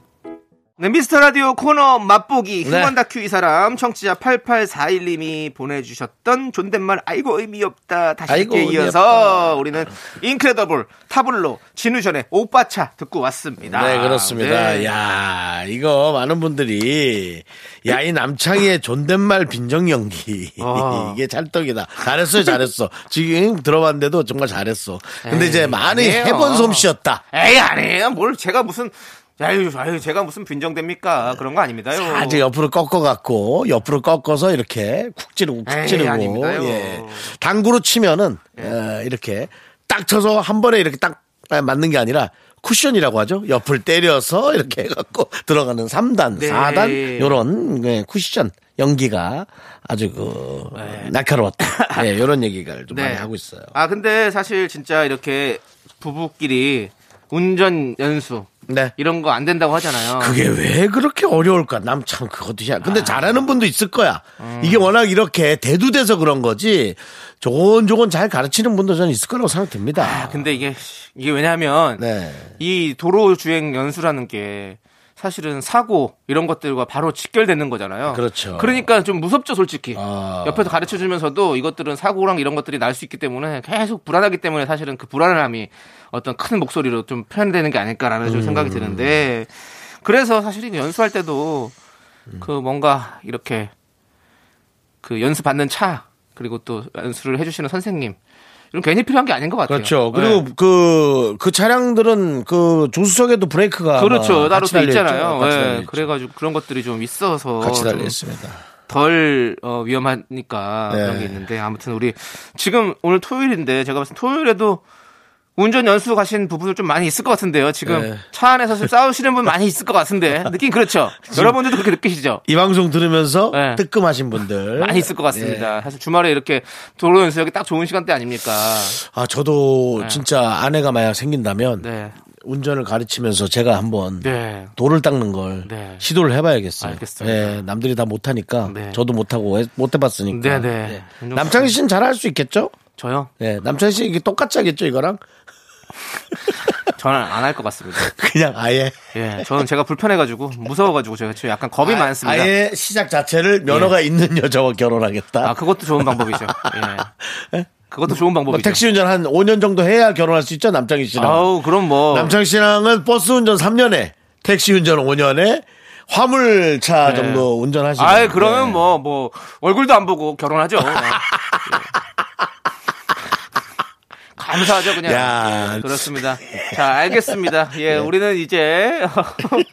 Speaker 3: 네, 미스터 라디오 코너 맛보기
Speaker 2: 네.
Speaker 3: 휴먼 다큐 이 사람 청취자 8841님이 보내주셨던 존댓말 아이고 의미 없다 다시 듣기에 이어서 우리는 인크레더블 타블로 진우션의 오빠차 듣고 왔습니다.
Speaker 2: 네, 그렇습니다.
Speaker 3: 네.
Speaker 2: 야, 이거 많은 분들이 야, 이 남창희의 존댓말 빈정 연기.
Speaker 3: 아.
Speaker 2: 이게 찰떡이다. 잘했어요, 잘했어. 지금 들어봤는데도 정말 잘했어. 근데
Speaker 3: 에이,
Speaker 2: 이제 많이
Speaker 3: 아니에요.
Speaker 2: 해본 솜씨였다.
Speaker 3: 에이 아니에요. 뭘 제가 무슨 아유 아유 제가 무슨 빈정됩니까? 그런 거 아닙니다요.
Speaker 2: 아주 옆으로 꺾어갖고 옆으로 꺾어서 이렇게 쿡 찌르고 쿡 찌르고. 예. 당구로 치면은 어, 이렇게 딱 쳐서 한 번에 이렇게 딱 맞는 게 아니라 쿠션이라고 하죠. 옆을 때려서 이렇게 해갖고 들어가는 3단,
Speaker 3: 네.
Speaker 2: 4단 요런 예, 쿠션 연기가 아주 그 날카로웠다. 예, 요런 얘기를 좀 많이 하고 있어요.
Speaker 3: 아 근데 사실 진짜 이렇게 부부끼리 운전 연수
Speaker 2: 네.
Speaker 3: 이런 거 안 된다고 하잖아요.
Speaker 2: 그게 왜 그렇게 어려울까? 남 참 그것도 희한. 근데 잘하는 분도 있을 거야. 이게 워낙 이렇게 대두돼서 그런 거지. 조곤조곤 잘 가르치는 분도 저는 있을 거라고 생각됩니다.
Speaker 3: 아, 근데 이게 이게 왜냐하면
Speaker 2: 네.
Speaker 3: 이 도로 주행 연수라는 게 사실은 사고 이런 것들과 바로 직결되는 거잖아요.
Speaker 2: 그렇죠.
Speaker 3: 그러니까 좀 무섭죠, 솔직히.
Speaker 2: 아.
Speaker 3: 옆에서 가르쳐 주면서도 이것들은 사고랑 이런 것들이 날 수 있기 때문에 계속 불안하기 때문에 사실은 그 불안함이 어떤 큰 목소리로 좀 표현되는 게 아닐까라는 좀
Speaker 2: 음.
Speaker 3: 생각이 드는데 그래서 사실은 연수할 때도
Speaker 2: 음.
Speaker 3: 그 뭔가 이렇게 그 연수 받는 차 그리고 또 연수를 해주시는 선생님 이런 괜히 필요한 게 아닌 것 같아요.
Speaker 2: 그렇죠. 그리고
Speaker 3: 네.
Speaker 2: 그, 그 차량들은 그 조수석에도 브레이크가.
Speaker 3: 그렇죠. 따로
Speaker 2: 달려있죠.
Speaker 3: 있잖아요.
Speaker 2: 달려있죠.
Speaker 3: 그래가지고 그런 것들이 좀 있어서
Speaker 2: 같이
Speaker 3: 좀
Speaker 2: 달려있습니다.
Speaker 3: 덜 어, 위험하니까
Speaker 2: 네.
Speaker 3: 그런 게 있는데 아무튼 우리 지금 오늘 토요일인데 제가 봤을 때 토요일에도 운전 연수 가신 부분들 좀 많이 있을 것 같은데요. 지금
Speaker 2: 네.
Speaker 3: 차 안에서 좀 싸우시는 분 많이 있을 것 같은데 느낌 그렇죠. 여러분들도 그렇게 느끼시죠?
Speaker 2: 이 방송 들으면서
Speaker 3: 네.
Speaker 2: 뜨끔하신 분들.
Speaker 3: 많이 있을 것 같습니다. 사실 주말에 이렇게 도로 연수하기 딱 좋은 시간대 아닙니까?
Speaker 2: 아, 저도
Speaker 3: 네.
Speaker 2: 진짜 아내가 만약 생긴다면
Speaker 3: 네,
Speaker 2: 운전을 가르치면서 제가 한번
Speaker 3: 네.
Speaker 2: 돌을 닦는 걸
Speaker 3: 네.
Speaker 2: 시도를 해봐야겠어요.
Speaker 3: 알겠습니다.
Speaker 2: 네, 남들이 다 못하니까
Speaker 3: 네.
Speaker 2: 저도 못하고 해- 못 해봤으니까.
Speaker 3: 네, 네.
Speaker 2: 남창희 씨는 잘할 수 있겠죠?
Speaker 3: 저요?
Speaker 2: 네, 남창희 씨 이게 똑같이 하겠죠 이거랑?
Speaker 3: 저는 안 할 것 같습니다.
Speaker 2: 그냥 아예
Speaker 3: 예, 저는 제가 불편해가지고 무서워가지고 제가 지금 약간 겁이 많습니다.
Speaker 2: 아예 시작 자체를 면허가 있는 여자와 결혼하겠다.
Speaker 3: 아, 그것도 좋은 방법이죠. 예. 그것도 좋은
Speaker 2: 뭐
Speaker 3: 방법이죠.
Speaker 2: 택시 운전 한 5년 정도 해야 결혼할 수 있죠 남창희 씨랑.
Speaker 3: 아우, 그럼 뭐.
Speaker 2: 남창희 씨랑은 버스 운전 3년에 택시 운전 5년에 화물차
Speaker 3: 네.
Speaker 2: 정도 운전하시고.
Speaker 3: 아이, 그러면 뭐, 뭐, 얼굴도 안 보고 결혼하죠. 예. 감사하죠, 그냥.
Speaker 2: 야.
Speaker 3: 예, 그렇습니다. 자, 알겠습니다. 예, 우리는 이제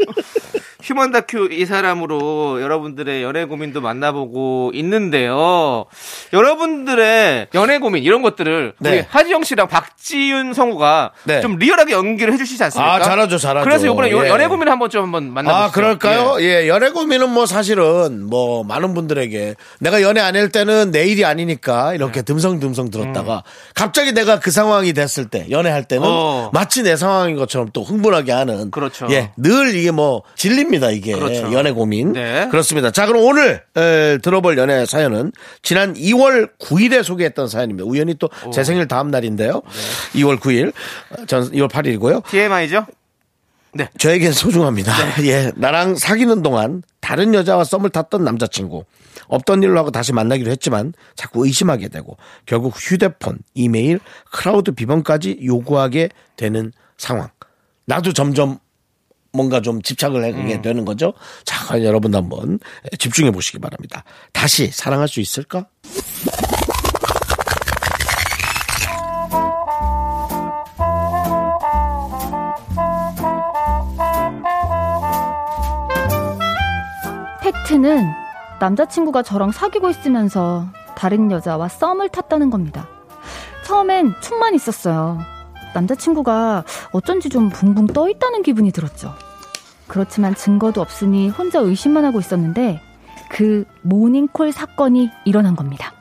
Speaker 3: 휴먼 다큐 이 사람으로 여러분들의 연애 고민도 만나보고 있는데요. 여러분들의 연애 고민 이런 것들을 우리
Speaker 2: 네.
Speaker 3: 하지영 씨랑 박지윤 성우가
Speaker 2: 네.
Speaker 3: 좀 리얼하게 연기를 해주시지 않습니까?
Speaker 2: 아, 잘하죠, 잘하죠.
Speaker 3: 그래서 이번에 요-
Speaker 2: 예.
Speaker 3: 연애 고민 한번 좀 한번 만나보시죠.
Speaker 2: 아, 그럴까요? 예. 연애 고민은 뭐 사실은 뭐 많은 분들에게 내가 연애 안 할 때는 내 일이 아니니까
Speaker 3: 네.
Speaker 2: 이렇게 듬성듬성 들었다가 갑자기 내가 그 상황이 됐을 때 연애할 때는
Speaker 3: 어.
Speaker 2: 마치 내 상황인 것처럼 또 흥분하게 하는.
Speaker 3: 그렇죠.
Speaker 2: 예. 늘 이게 뭐 진립니다. 이게
Speaker 3: 그렇죠.
Speaker 2: 연애 고민.
Speaker 3: 네.
Speaker 2: 그렇습니다. 자, 그럼 오늘 에, 들어볼 연애 사연은 지난 2월 9일에 소개했던 사연입니다. 우연히 또 제 생일 다음 날인데요.
Speaker 3: 네.
Speaker 2: 2월 9일. 전 2월 8일이고요.
Speaker 3: TMI죠? 네.
Speaker 2: 저에겐 소중합니다. 예, 나랑 사귀는 동안 다른 여자와 썸을 탔던 남자친구. 없던 일로 하고 다시 만나기로 했지만 자꾸 의심하게 되고 결국 휴대폰, 이메일, 클라우드 비번까지 요구하게 되는 상황. 나도 점점 뭔가 좀 집착을 하게 되는 거죠. 자, 여러분도 한번 집중해 보시기 바랍니다. 다시 사랑할 수 있을까?
Speaker 6: 팩트는 남자친구가 저랑 사귀고 있으면서 다른 여자와 썸을 탔다는 겁니다. 처음엔 춤만 있었어요. 남자친구가 어쩐지 좀 붕붕 떠 있다는 기분이 들었죠. 그렇지만 증거도 없으니 혼자 의심만 하고 있었는데 그 모닝콜 사건이 일어난 겁니다.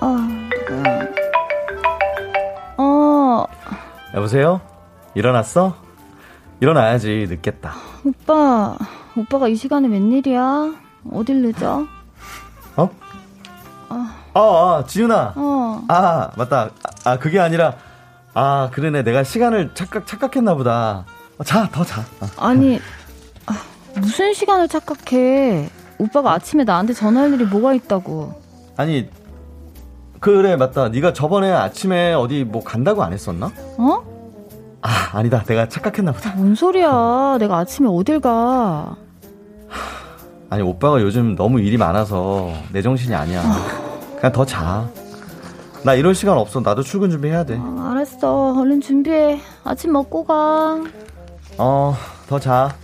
Speaker 6: 아, 누구야? 어,
Speaker 5: 여보세요? 일어났어? 일어나야지 늦겠다.
Speaker 6: 오빠, 오빠가 이 시간에 웬일이야? 어딜 늦어?
Speaker 5: 어? 어, 어, 지윤아.
Speaker 6: 어,
Speaker 5: 아, 맞다. 아, 아, 그게 아니라, 아, 그러네. 내가 시간을 착각, 착각했나 보다. 어, 자, 더 자. 어.
Speaker 6: 아니, 아, 무슨 시간을 착각해? 오빠가 아침에 나한테 전화할 일이 뭐가 있다고?
Speaker 5: 아니, 그래, 맞다. 네가 저번에 아침에 어디 뭐 간다고 안 했었나?
Speaker 6: 어?
Speaker 5: 아, 아니다. 내가 착각했나 보다.
Speaker 6: 뭔 소리야? 내가 아침에 어딜 가?
Speaker 5: 아니, 오빠가 요즘 너무 일이 많아서 내 정신이 아니야. 그냥 더 자. 나 이런 시간 없어. 나도 출근 준비해야 돼.
Speaker 6: 아, 알았어, 얼른 준비해. 아침 먹고 가.
Speaker 5: 어, 더 자.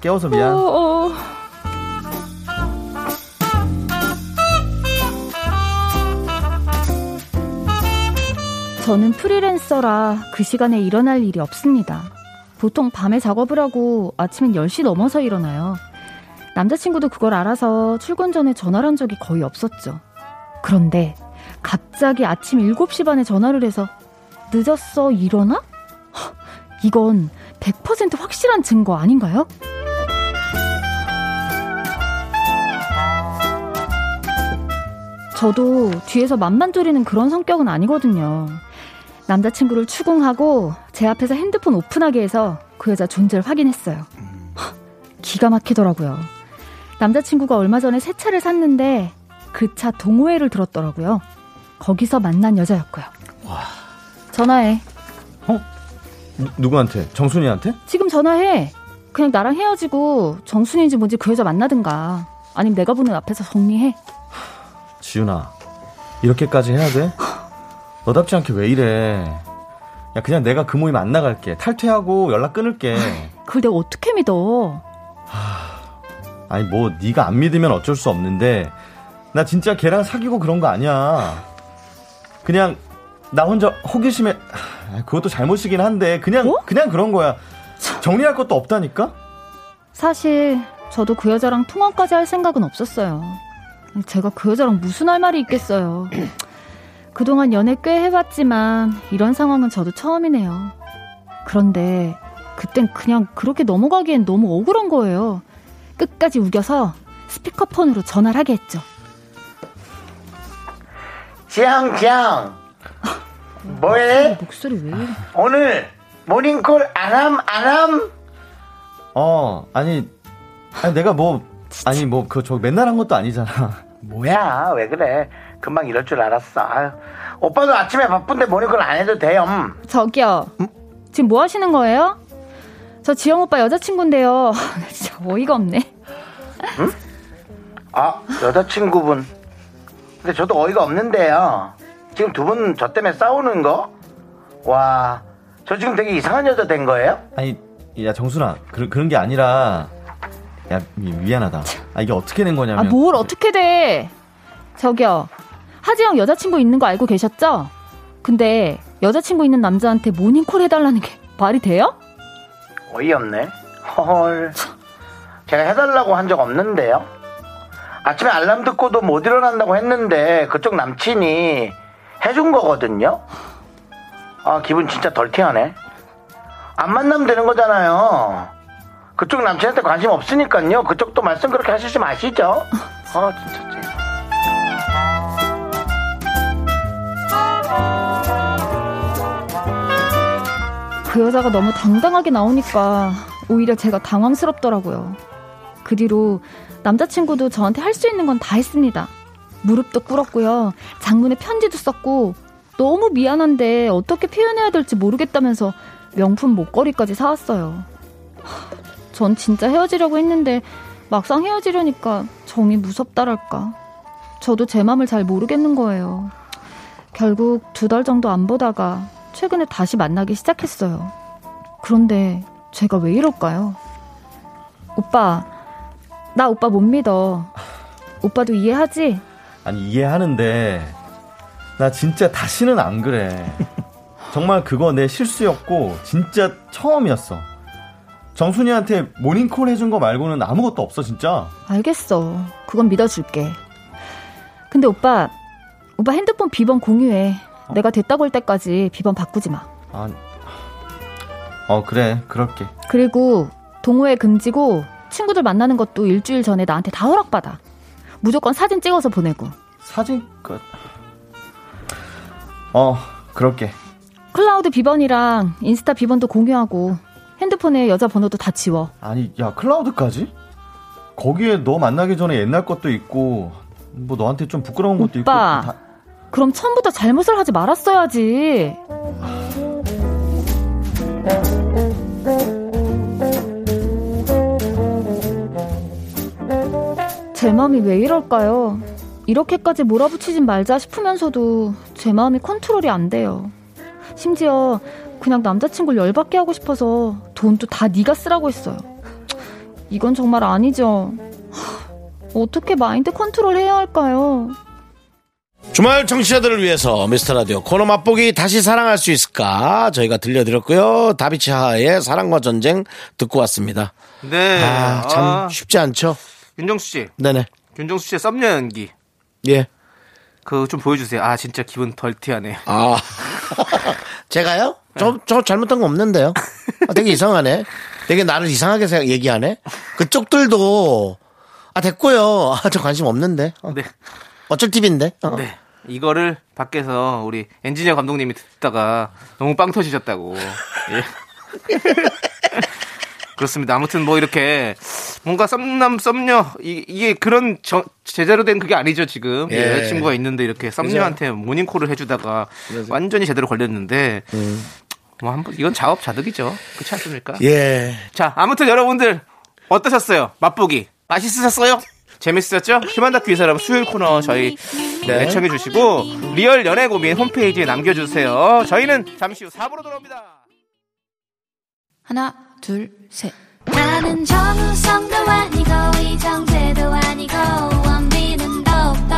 Speaker 5: 깨워서 미안.
Speaker 6: 어, 어. 저는 프리랜서라 그 시간에 일어날 일이 없습니다. 보통 밤에 작업을 하고 아침엔 10시 넘어서 일어나요. 남자친구도 그걸 알아서 출근 전에 전화를 한 적이 거의 없었죠. 그런데 갑자기 아침 7시 반에 전화를 해서 늦었어 일어나? 헉, 이건 100% 확실한 증거 아닌가요? 저도 뒤에서 졸이는 그런 성격은 아니거든요. 남자친구를 추궁하고 제 앞에서 핸드폰 오픈하게 해서 그 여자 존재를 확인했어요. 헉, 기가 막히더라고요. 남자친구가 얼마 전에 새 차를 샀는데 그 차 동호회를 들었더라고요. 거기서 만난 여자였고요. 전화해.
Speaker 5: 누- 누구한테? 정순이한테?
Speaker 6: 지금 전화해. 그냥 나랑 헤어지고 정순인지 뭔지 그 여자 만나든가. 아니면 내가 보는 앞에서 정리해.
Speaker 5: 지윤아, 이렇게까지 해야 돼? 너답지 않게 왜 이래? 야, 그냥 내가 그 모임 안 나갈게. 탈퇴하고 연락 끊을게.
Speaker 6: 그걸 내가 어떻게 믿어?
Speaker 5: 아니, 뭐, 네가 안 믿으면 어쩔 수 없는데, 나 진짜 걔랑 사귀고 그런 거 아니야. 그냥, 나 혼자 호기심에, 하, 그것도 잘못이긴 한데, 그냥,
Speaker 6: 뭐?
Speaker 5: 그냥 그런 거야. 정리할 것도 없다니까?
Speaker 6: 사실 저도 그 여자랑 통화까지 할 생각은 없었어요. 제가 그 여자랑 무슨 할 말이 있겠어요. 그동안 연애 꽤 해봤지만 이런 상황은 저도 처음이네요. 그런데 그땐 그냥 그렇게 넘어가기엔 너무 억울한 거예요. 끝까지 우겨서 스피커폰으로 전화를 하게 했죠.
Speaker 2: 지향 지향 뭐해?
Speaker 6: 목소리 왜 이래?
Speaker 2: 오늘 모닝콜 안함 안함?
Speaker 5: 어, 아니, 아니, 내가 뭐, 아니, 뭐, 그, 저 맨날 한 것도 아니잖아.
Speaker 2: 뭐야 왜 그래 금방 이럴 줄 알았어 아유, 오빠도 아침에 바쁜데 모닝콜 안 해도 돼요 음.
Speaker 6: 저기요. 지금 뭐 하시는 거예요? 저 지영 오빠 여자친구인데요. 진짜 어이가 없네.
Speaker 2: 아 여자친구분 근데 저도 어이가 없는데요 지금 두 분 저 때문에 싸우는 거? 와 저 지금 되게 이상한 여자 된 거예요?
Speaker 5: 아니, 야, 정순아, 그, 그런 게 아니라, 야, 미, 미안하다. 아, 이게 어떻게 된 거냐면.
Speaker 6: 아, 뭘 어떻게 돼? 저기요. 하지영 여자친구 있는 거 알고 계셨죠? 근데 여자친구 있는 남자한테 모닝콜 해달라는 게 말이 돼요?
Speaker 2: 어이없네 헐 제가 해달라고 한 적 없는데요 아침에 알람 듣고도 못 일어난다고 했는데 그쪽 남친이 해준 거거든요 아 기분 진짜 덜티하네 안 만나면 되는 거잖아요 그쪽 남친한테 관심 없으니까요 그쪽도 말씀 그렇게 하시지 마시죠 아 진짜 쟤.
Speaker 6: 그 여자가 너무 당당하게 나오니까 오히려 제가 당황스럽더라고요. 그 뒤로 남자친구도 저한테 할 수 있는 건 다 했습니다. 무릎도 꿇었고요. 장문에 편지도 썼고 너무 미안한데 어떻게 표현해야 될지 모르겠다면서 명품 목걸이까지 사왔어요. 하, 전 진짜 헤어지려고 했는데 막상 헤어지려니까 정이 무섭다랄까. 저도 제 맘을 잘 모르겠는 거예요. 결국 두 달 정도 안 보다가 최근에 다시 만나기 시작했어요. 그런데 제가 왜 이럴까요? 오빠, 나 오빠 못 믿어. 오빠도 이해하지?
Speaker 5: 아니, 이해하는데, 나 진짜 다시는 안 그래. 정말 그거 내 실수였고, 진짜 처음이었어. 정순이한테 모닝콜 해준 거 말고는 아무것도 없어, 진짜.
Speaker 6: 알겠어. 그건 믿어줄게. 근데 오빠, 오빠 핸드폰 비번 공유해. 내가 됐다고 할 때까지 비번 바꾸지 마.
Speaker 5: 아, 어, 그래, 그럴게.
Speaker 6: 그리고 동호회 금지고 친구들 만나는 것도 일주일 전에 나한테 다 허락받아. 무조건 사진 찍어서 보내고.
Speaker 5: 사진, 그, 어, 그럴게.
Speaker 6: 클라우드 비번이랑 인스타 비번도 공유하고 핸드폰에 여자 번호도 다 지워.
Speaker 5: 아니, 야, 클라우드까지? 거기에 너 만나기 전에 옛날 것도 있고, 뭐 너한테 좀 부끄러운 것도
Speaker 6: 오빠.
Speaker 5: 있고. 다-
Speaker 6: 그럼 처음부터 잘못을 하지 말았어야지. 제 마음이 왜 이럴까요? 이렇게까지 몰아붙이진 말자 싶으면서도 제 마음이 컨트롤이 안 돼요. 심지어 그냥 남자친구를 열받게 하고 싶어서 돈도 다 네가 쓰라고 했어요. 이건 정말 아니죠. 하, 어떻게 마인드 컨트롤 해야 할까요?
Speaker 2: 주말 청취자들을 위해서 미스터 라디오 코너 맛보기 다시 사랑할 수 있을까 저희가 들려드렸고요 다비치 하하의 사랑과 전쟁 듣고 왔습니다
Speaker 3: 네.
Speaker 2: 아 참
Speaker 3: 아,
Speaker 2: 쉽지 않죠
Speaker 3: 윤정수 씨.
Speaker 2: 네네
Speaker 3: 윤정수 씨의 썸녀 연기.
Speaker 2: 예
Speaker 3: 그거 좀 보여주세요. 아, 진짜 기분 덜티하네.
Speaker 2: 아, 제가요? 저, 저 잘못한 거 없는데요. 아, 되게 이상하네. 되게 나를 이상하게 생각, 얘기하네. 그쪽들도, 아, 됐고요. 아, 저 관심 없는데. 어.
Speaker 3: 네.
Speaker 2: 어쩔 TV인데. 어.
Speaker 3: 네. 이거를 밖에서 우리 엔지니어 감독님이 듣다가 너무 빵 터지셨다고. 예. 그렇습니다. 아무튼 뭐 이렇게 뭔가 썸남 썸녀 이, 이게 그런 저- 제대로 된 그게 아니죠 지금
Speaker 2: 예.
Speaker 3: 여자친구가 있는데 이렇게 썸녀한테 모닝콜을 해주다가 완전히 제대로 걸렸는데 뭐 한번 이건 자업자득이죠 그렇지 않습니까?
Speaker 2: 예.
Speaker 3: 자, 아무튼 여러분들 어떠셨어요? 맛보기 맛있으셨어요? 재밌으셨죠? human 다큐 이 사람 수요일 코너 저희
Speaker 2: 네.
Speaker 3: 애청해 주시고 real 연애 고민 홈페이지에 남겨주세요. 저희는 잠시 후 4부로 돌아옵니다.
Speaker 6: 하나, 둘, 셋.
Speaker 7: 나는 정우성도 아니고 이정재도 아니고 원빈은 더욱더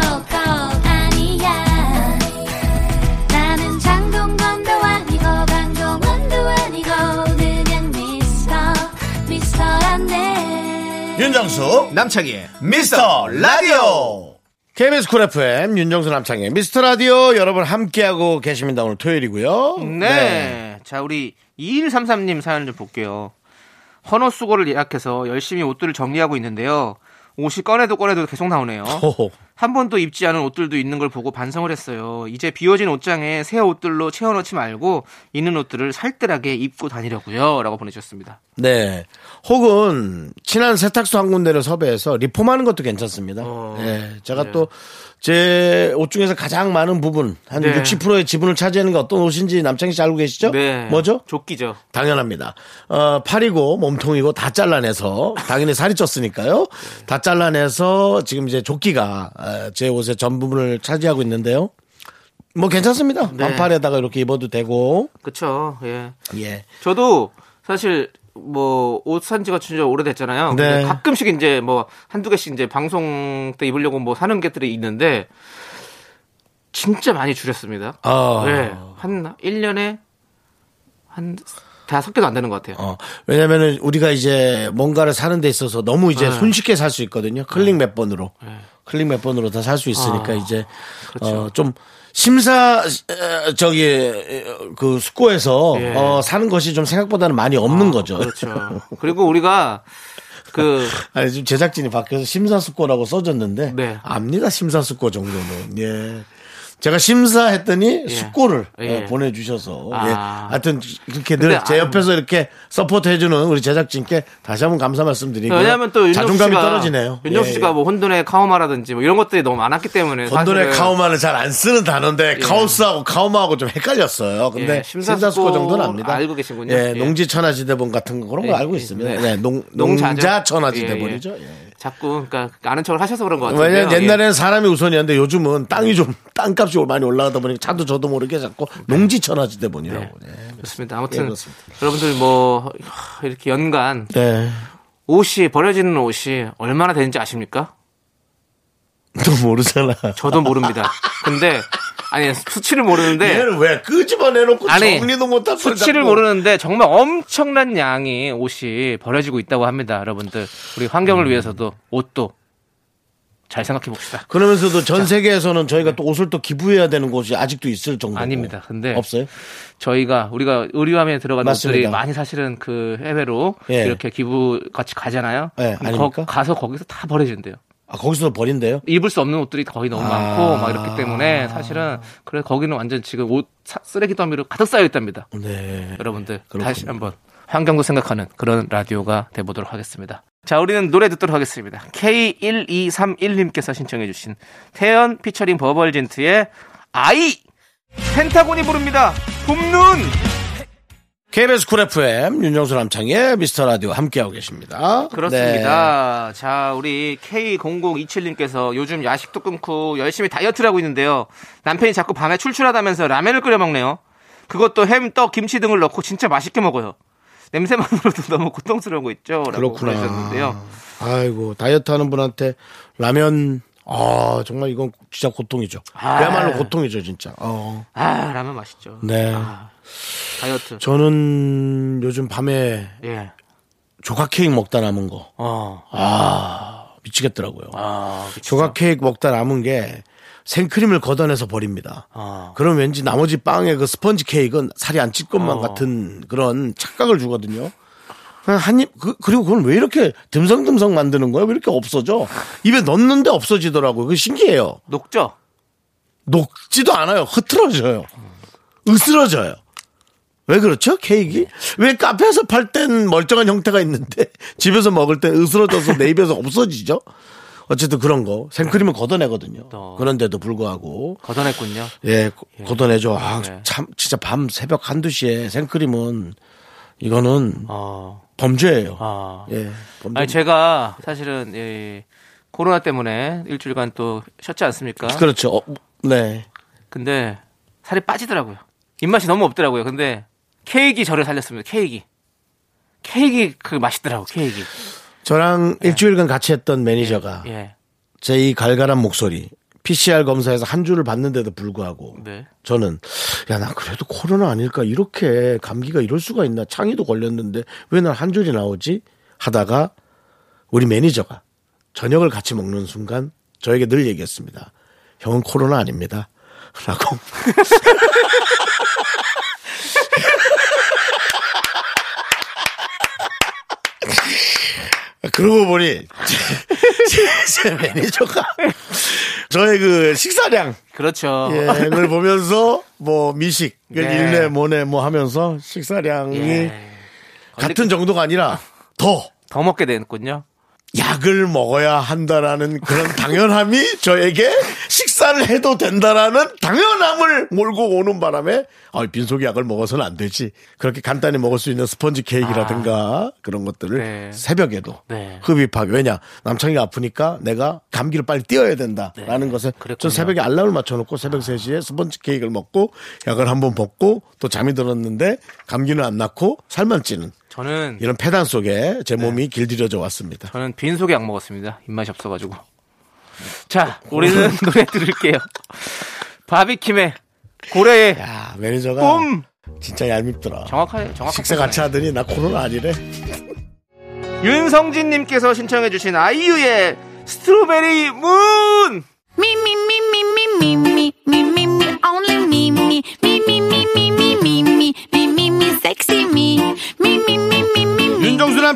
Speaker 7: 아니야 나는 장동건도 아니고 강동원도 아니고 그냥 미스터 미스터란데
Speaker 2: 윤정수,
Speaker 3: 남창희의
Speaker 2: 미스터 라디오. KBS Cool FM, 윤정수 남창희의 미스터 라디오 여러분 함께하고 계십니다. 오늘 토요일이고요.
Speaker 3: 네. 자, 우리 2133님 사연 좀 볼게요. 헌옷 수고를 예약해서 열심히 옷들을 정리하고 있는데요. 옷이 꺼내도 꺼내도 계속 나오네요. 한 번도 입지 않은 옷들도 있는 걸 보고 반성을 했어요. 이제 비워진 옷장에 새 옷들로 채워넣지 말고 있는 옷들을 살뜰하게 입고 다니려고요. 라고 보내주셨습니다.
Speaker 2: 네. 혹은 친한 세탁소 한 군데를 섭외해서 리폼하는 것도 괜찮습니다.
Speaker 3: 어,
Speaker 2: 예. 제가
Speaker 3: 네.
Speaker 2: 또 제 옷 중에서 가장 많은 부분, 한
Speaker 3: 네.
Speaker 2: 60%의 지분을 차지하는 게 어떤 옷인지 남창희 씨 알고 계시죠?
Speaker 3: 네.
Speaker 2: 뭐죠?
Speaker 3: 조끼죠.
Speaker 2: 당연합니다. 어, 팔이고 몸통이고 다 잘라내서 당연히 살이 쪘으니까요. 다 잘라내서 지금 이제 조끼가 어, 제 옷의 전 부분을 차지하고 있는데요. 뭐 괜찮습니다.
Speaker 3: 네.
Speaker 2: 반팔에다가 이렇게 입어도 되고.
Speaker 3: 그쵸. 예.
Speaker 2: 예.
Speaker 3: 저도 사실 뭐 옷 산 지가 진짜 오래됐잖아요. 근데
Speaker 2: 네.
Speaker 3: 가끔씩 이제 뭐 한두 개씩 이제 방송 때 입으려고 뭐 사는 것들이 있는데 진짜 많이 줄였습니다.
Speaker 2: 아.
Speaker 3: 네. 한 1년에 한 다섯 개도 안 되는 것 같아요.
Speaker 2: 어, 왜냐면은 우리가 이제 뭔가를 사는 데 있어서 너무 이제
Speaker 3: 네.
Speaker 2: 손쉽게 살 수 있거든요. 클릭 몇 번으로. 클릭 몇 번으로 다 살 수 있으니까
Speaker 3: 아,
Speaker 2: 이제
Speaker 3: 그렇죠.
Speaker 2: 어, 좀 심사 어, 저기 어, 그 숙고에서
Speaker 3: 예.
Speaker 2: 어, 사는 것이 좀 생각보다는 많이 없는 거죠.
Speaker 3: 그렇죠. 그리고 우리가 그
Speaker 2: 아니 지금 제작진이 밖에서 심사숙고라고 써줬는데
Speaker 3: 네.
Speaker 2: 압니다 심사숙고 정도는 예 제가 심사했더니 숙고를
Speaker 3: 예.
Speaker 2: 어, 보내주셔서
Speaker 3: 아.
Speaker 2: 예. 하여튼 그렇게
Speaker 3: 근데
Speaker 2: 늘 제
Speaker 3: 아,
Speaker 2: 옆에서 이렇게 support 해주는 우리 제작진께 다시 한번 감사 말씀드리고
Speaker 3: 왜냐하면 또
Speaker 2: 자존감이
Speaker 3: 씨가
Speaker 2: 떨어지네요.
Speaker 3: 윤정수
Speaker 2: 예,
Speaker 3: 씨가
Speaker 2: 예.
Speaker 3: 뭐 혼돈의 카오마라든지 뭐 이런 것들이 너무 많았기 때문에
Speaker 2: 혼돈의 카오마는 잘 안 쓰는 단어인데 카오스하고 카오마하고 좀 헷갈렸어요. 근데
Speaker 3: 예, 심사숙고
Speaker 2: 정도는 압니다.
Speaker 3: 알고 계시군요.
Speaker 2: 예,
Speaker 3: 예.
Speaker 2: 농지천하지대본 같은 거 그런 거
Speaker 3: 예,
Speaker 2: 알고
Speaker 3: 예,
Speaker 2: 있습니다.
Speaker 3: 네.
Speaker 2: 네, 농. 농자천하지대본이죠. 예.
Speaker 3: 자꾸 그러니까 아는 척을 하셔서 그런 것 같아요.
Speaker 2: 왜냐면 옛날에는 사람이 우선이었는데 요즘은 땅이 좀 땅값이 많이 올라가다 보니까 차도 저도 모르게 자꾸 농지 천하지 대본이라고. 네.
Speaker 3: 그렇습니다. 아무튼
Speaker 2: 예, 그렇습니다.
Speaker 3: 여러분들 뭐 이렇게 연간
Speaker 2: 네.
Speaker 3: 옷이 버려지는 옷이 얼마나 되는지 아십니까?
Speaker 2: 또 모르잖아.
Speaker 3: 저도 모릅니다. 근데 아니 수치를 모르는데
Speaker 2: 얘는 왜 끄집어내놓고
Speaker 3: 아니,
Speaker 2: 정리도 못하고
Speaker 3: 수치를 모르는데 정말 엄청난 양의 옷이 버려지고 있다고 합니다. 여러분들 우리
Speaker 2: 음.
Speaker 3: 환경을 위해서도 옷도 잘 생각해 봅시다.
Speaker 2: 그러면서도 전 세계에서는 저희가 또 옷을 또 기부해야 되는 곳이 아직도 있을 정도.
Speaker 3: 아닙니다. 근데
Speaker 2: 없어요?
Speaker 3: 저희가 우리가 의류함에 들어가는
Speaker 2: 맞습니다.
Speaker 3: 옷들이 많이 사실은 그 해외로
Speaker 2: 예.
Speaker 3: 이렇게 기부 같이 가잖아요.
Speaker 2: 예, 아닙니까?
Speaker 3: 거- 가서 거기서 다 버려진대요.
Speaker 2: 아, 거기서도 버린대요?
Speaker 3: 입을 수 없는 옷들이 거의 너무
Speaker 2: 아.
Speaker 3: 많고 막 이렇기 때문에 사실은 그래 거기는 완전 지금 옷 사- 쓰레기 더미로 가득 쌓여 있답니다.
Speaker 2: 네.
Speaker 3: 여러분들
Speaker 2: 그렇군요.
Speaker 3: 다시 한번 환경도 생각하는 그런 라디오가 돼 보도록 하겠습니다. 자, 우리는 노래 듣도록 하겠습니다. K1231님께서 신청해 주신 태연 피처링 버벌진트의 I! 펜타곤이 부릅니다. 봄눈!
Speaker 2: KBS Cool FM 윤정수 남창희의 미스터 라디오 함께하고 계십니다. 네.
Speaker 3: 그렇습니다. 자, 우리 K0027님께서 요즘 야식도 끊고 열심히 다이어트를 하고 있는데요. 남편이 자꾸 밤에 출출하다면서 라면을 끓여 먹네요. 그것도 햄, 떡, 김치 등을 넣고 진짜 맛있게 먹어요. 냄새만으로도 너무 고통스러운 거 있죠?
Speaker 2: 그렇구나.
Speaker 3: 보내주셨는데요.
Speaker 2: 아이고 다이어트 하는 분한테 라면 아 정말 이건 진짜 고통이죠.
Speaker 3: 아.
Speaker 2: 그야말로 고통이죠 진짜. 어.
Speaker 3: 아, 라면 맛있죠.
Speaker 2: 네.
Speaker 3: 아, 다이어트.
Speaker 2: 저는 요즘 밤에
Speaker 3: 예.
Speaker 2: 조각 케이크 먹다 남은 거.
Speaker 3: 어.
Speaker 2: 아 미치겠더라고요.
Speaker 3: 아.
Speaker 2: 조각 케이크 먹다 남은 게 생크림을 걷어내서 버립니다.
Speaker 3: 아.
Speaker 2: 그럼 왠지 나머지 빵의 그 스펀지 케이크는 살이 안 찔 것만
Speaker 3: 어.
Speaker 2: 같은 그런 착각을 주거든요. 그냥 한 입, 그, 리고 그건 왜 이렇게 듬성듬성 만드는 거예요? 왜 이렇게 없어져? 입에 넣는데 없어지더라고요. 그게 신기해요.
Speaker 3: 녹죠?
Speaker 2: 녹지도 않아요. 흐트러져요. 으스러져요. 왜 그렇죠? 케이크? 왜 카페에서 팔 땐 멀쩡한 형태가 있는데 집에서 먹을 때 으스러져서 내 입에서 없어지죠? 어쨌든 그런 거 생크림을 걷어내거든요.
Speaker 3: 또.
Speaker 2: 그런데도 불구하고
Speaker 3: 걷어냈군요.
Speaker 2: 예, 고- 걷어내죠. 아,
Speaker 3: 네.
Speaker 2: 참 진짜 밤 새벽 한두 시에 생크림은 이거는
Speaker 3: 어.
Speaker 2: 범죄예요.
Speaker 3: 아.
Speaker 2: 예. 범죄.
Speaker 3: 아니 제가 사실은 예, 코로나 때문에 일주일간 또 쉬었지 않습니까?
Speaker 2: 그렇죠. 어, 네.
Speaker 3: 근데 살이 빠지더라고요. 입맛이 너무 없더라고요. 근데 케이크 저를 살렸습니다. 케이크. 케이크 그 맛있더라고. 케이크.
Speaker 2: 저랑 일주일간 같이 했던 매니저가
Speaker 3: 예.
Speaker 2: 제 이 갈갈한 목소리 PCR 검사에서 한 줄을 받는데도 불구하고
Speaker 3: 네.
Speaker 2: 저는 야 나 그래도 코로나 아닐까 이렇게 감기가 이럴 수가 있나 창희도 걸렸는데 왜 난 한 줄이 나오지 하다가 우리 매니저가 저녁을 같이 먹는 순간 저에게 늘 얘기했습니다 형은 코로나 아닙니다 라고 그러고 보니 제, 제 매니저가 저의 그 식사량
Speaker 3: 그렇죠.
Speaker 2: 예, 그걸 보면서 뭐 미식,
Speaker 3: 네.
Speaker 2: 일내 뭐네 뭐 하면서 식사량이
Speaker 3: 예.
Speaker 2: 같은 정도가 아니라 더
Speaker 3: 더 먹게 됐군요.
Speaker 2: 약을 먹어야 한다라는 그런 당연함이 저에게 식사를 해도 된다라는 당연함을 몰고 오는 바람에 아, 빈속에 약을 먹어서는 안 되지. 그렇게 간단히 먹을 수 있는 스펀지 케이크라든가 그런 것들을
Speaker 3: 네.
Speaker 2: 새벽에도
Speaker 3: 네.
Speaker 2: 흡입하게. 왜냐? 남창이가 아프니까 내가 감기를 빨리 띄어야 된다라는 것에
Speaker 3: 네. 그랬군요.
Speaker 2: 전 새벽에 알람을 맞춰놓고 새벽 3시에 스펀지 케이크를 먹고 약을 한번 먹고 또 잠이 들었는데 감기는 안 났고 살만 찌는
Speaker 3: 저는
Speaker 2: 이런 폐단 속에 제
Speaker 3: 네.
Speaker 2: 몸이 길들여져 왔습니다.
Speaker 3: 저는 빈속에 약 먹었습니다. 입맛이 없어가지고. 자, 우리는 노래 들을게요. 바비킴의 고래의
Speaker 2: 야, 매니저가
Speaker 3: 꿈.
Speaker 2: 진짜 얄밉더라.
Speaker 3: 정확하게 정확하게
Speaker 2: 식사 같이 하더니 나 코로나 아니래.
Speaker 3: 윤성진님께서 신청해주신 아이유의 strawberry moon.
Speaker 7: Me, me, only me,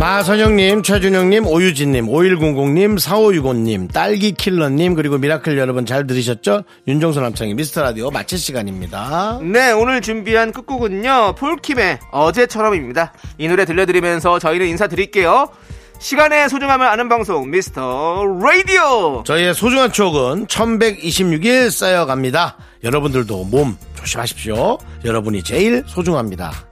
Speaker 2: 마선영님, 최준영님, 오유진님, 5100님, 4565님, 딸기킬러님, 그리고 미라클 여러분 잘 들으셨죠? 윤정수 남창의 미스터 라디오 마칠 시간입니다.
Speaker 3: 네, 오늘 준비한 끝곡은요, 폴킴의 어제처럼입니다. 이 노래 들려드리면서 저희는 인사드릴게요. 시간의 소중함을 아는 방송, 미스터 라디오!
Speaker 2: 저희의 소중한 추억은 1126일 쌓여갑니다. 여러분들도 몸 조심하십시오. 여러분이 제일 소중합니다.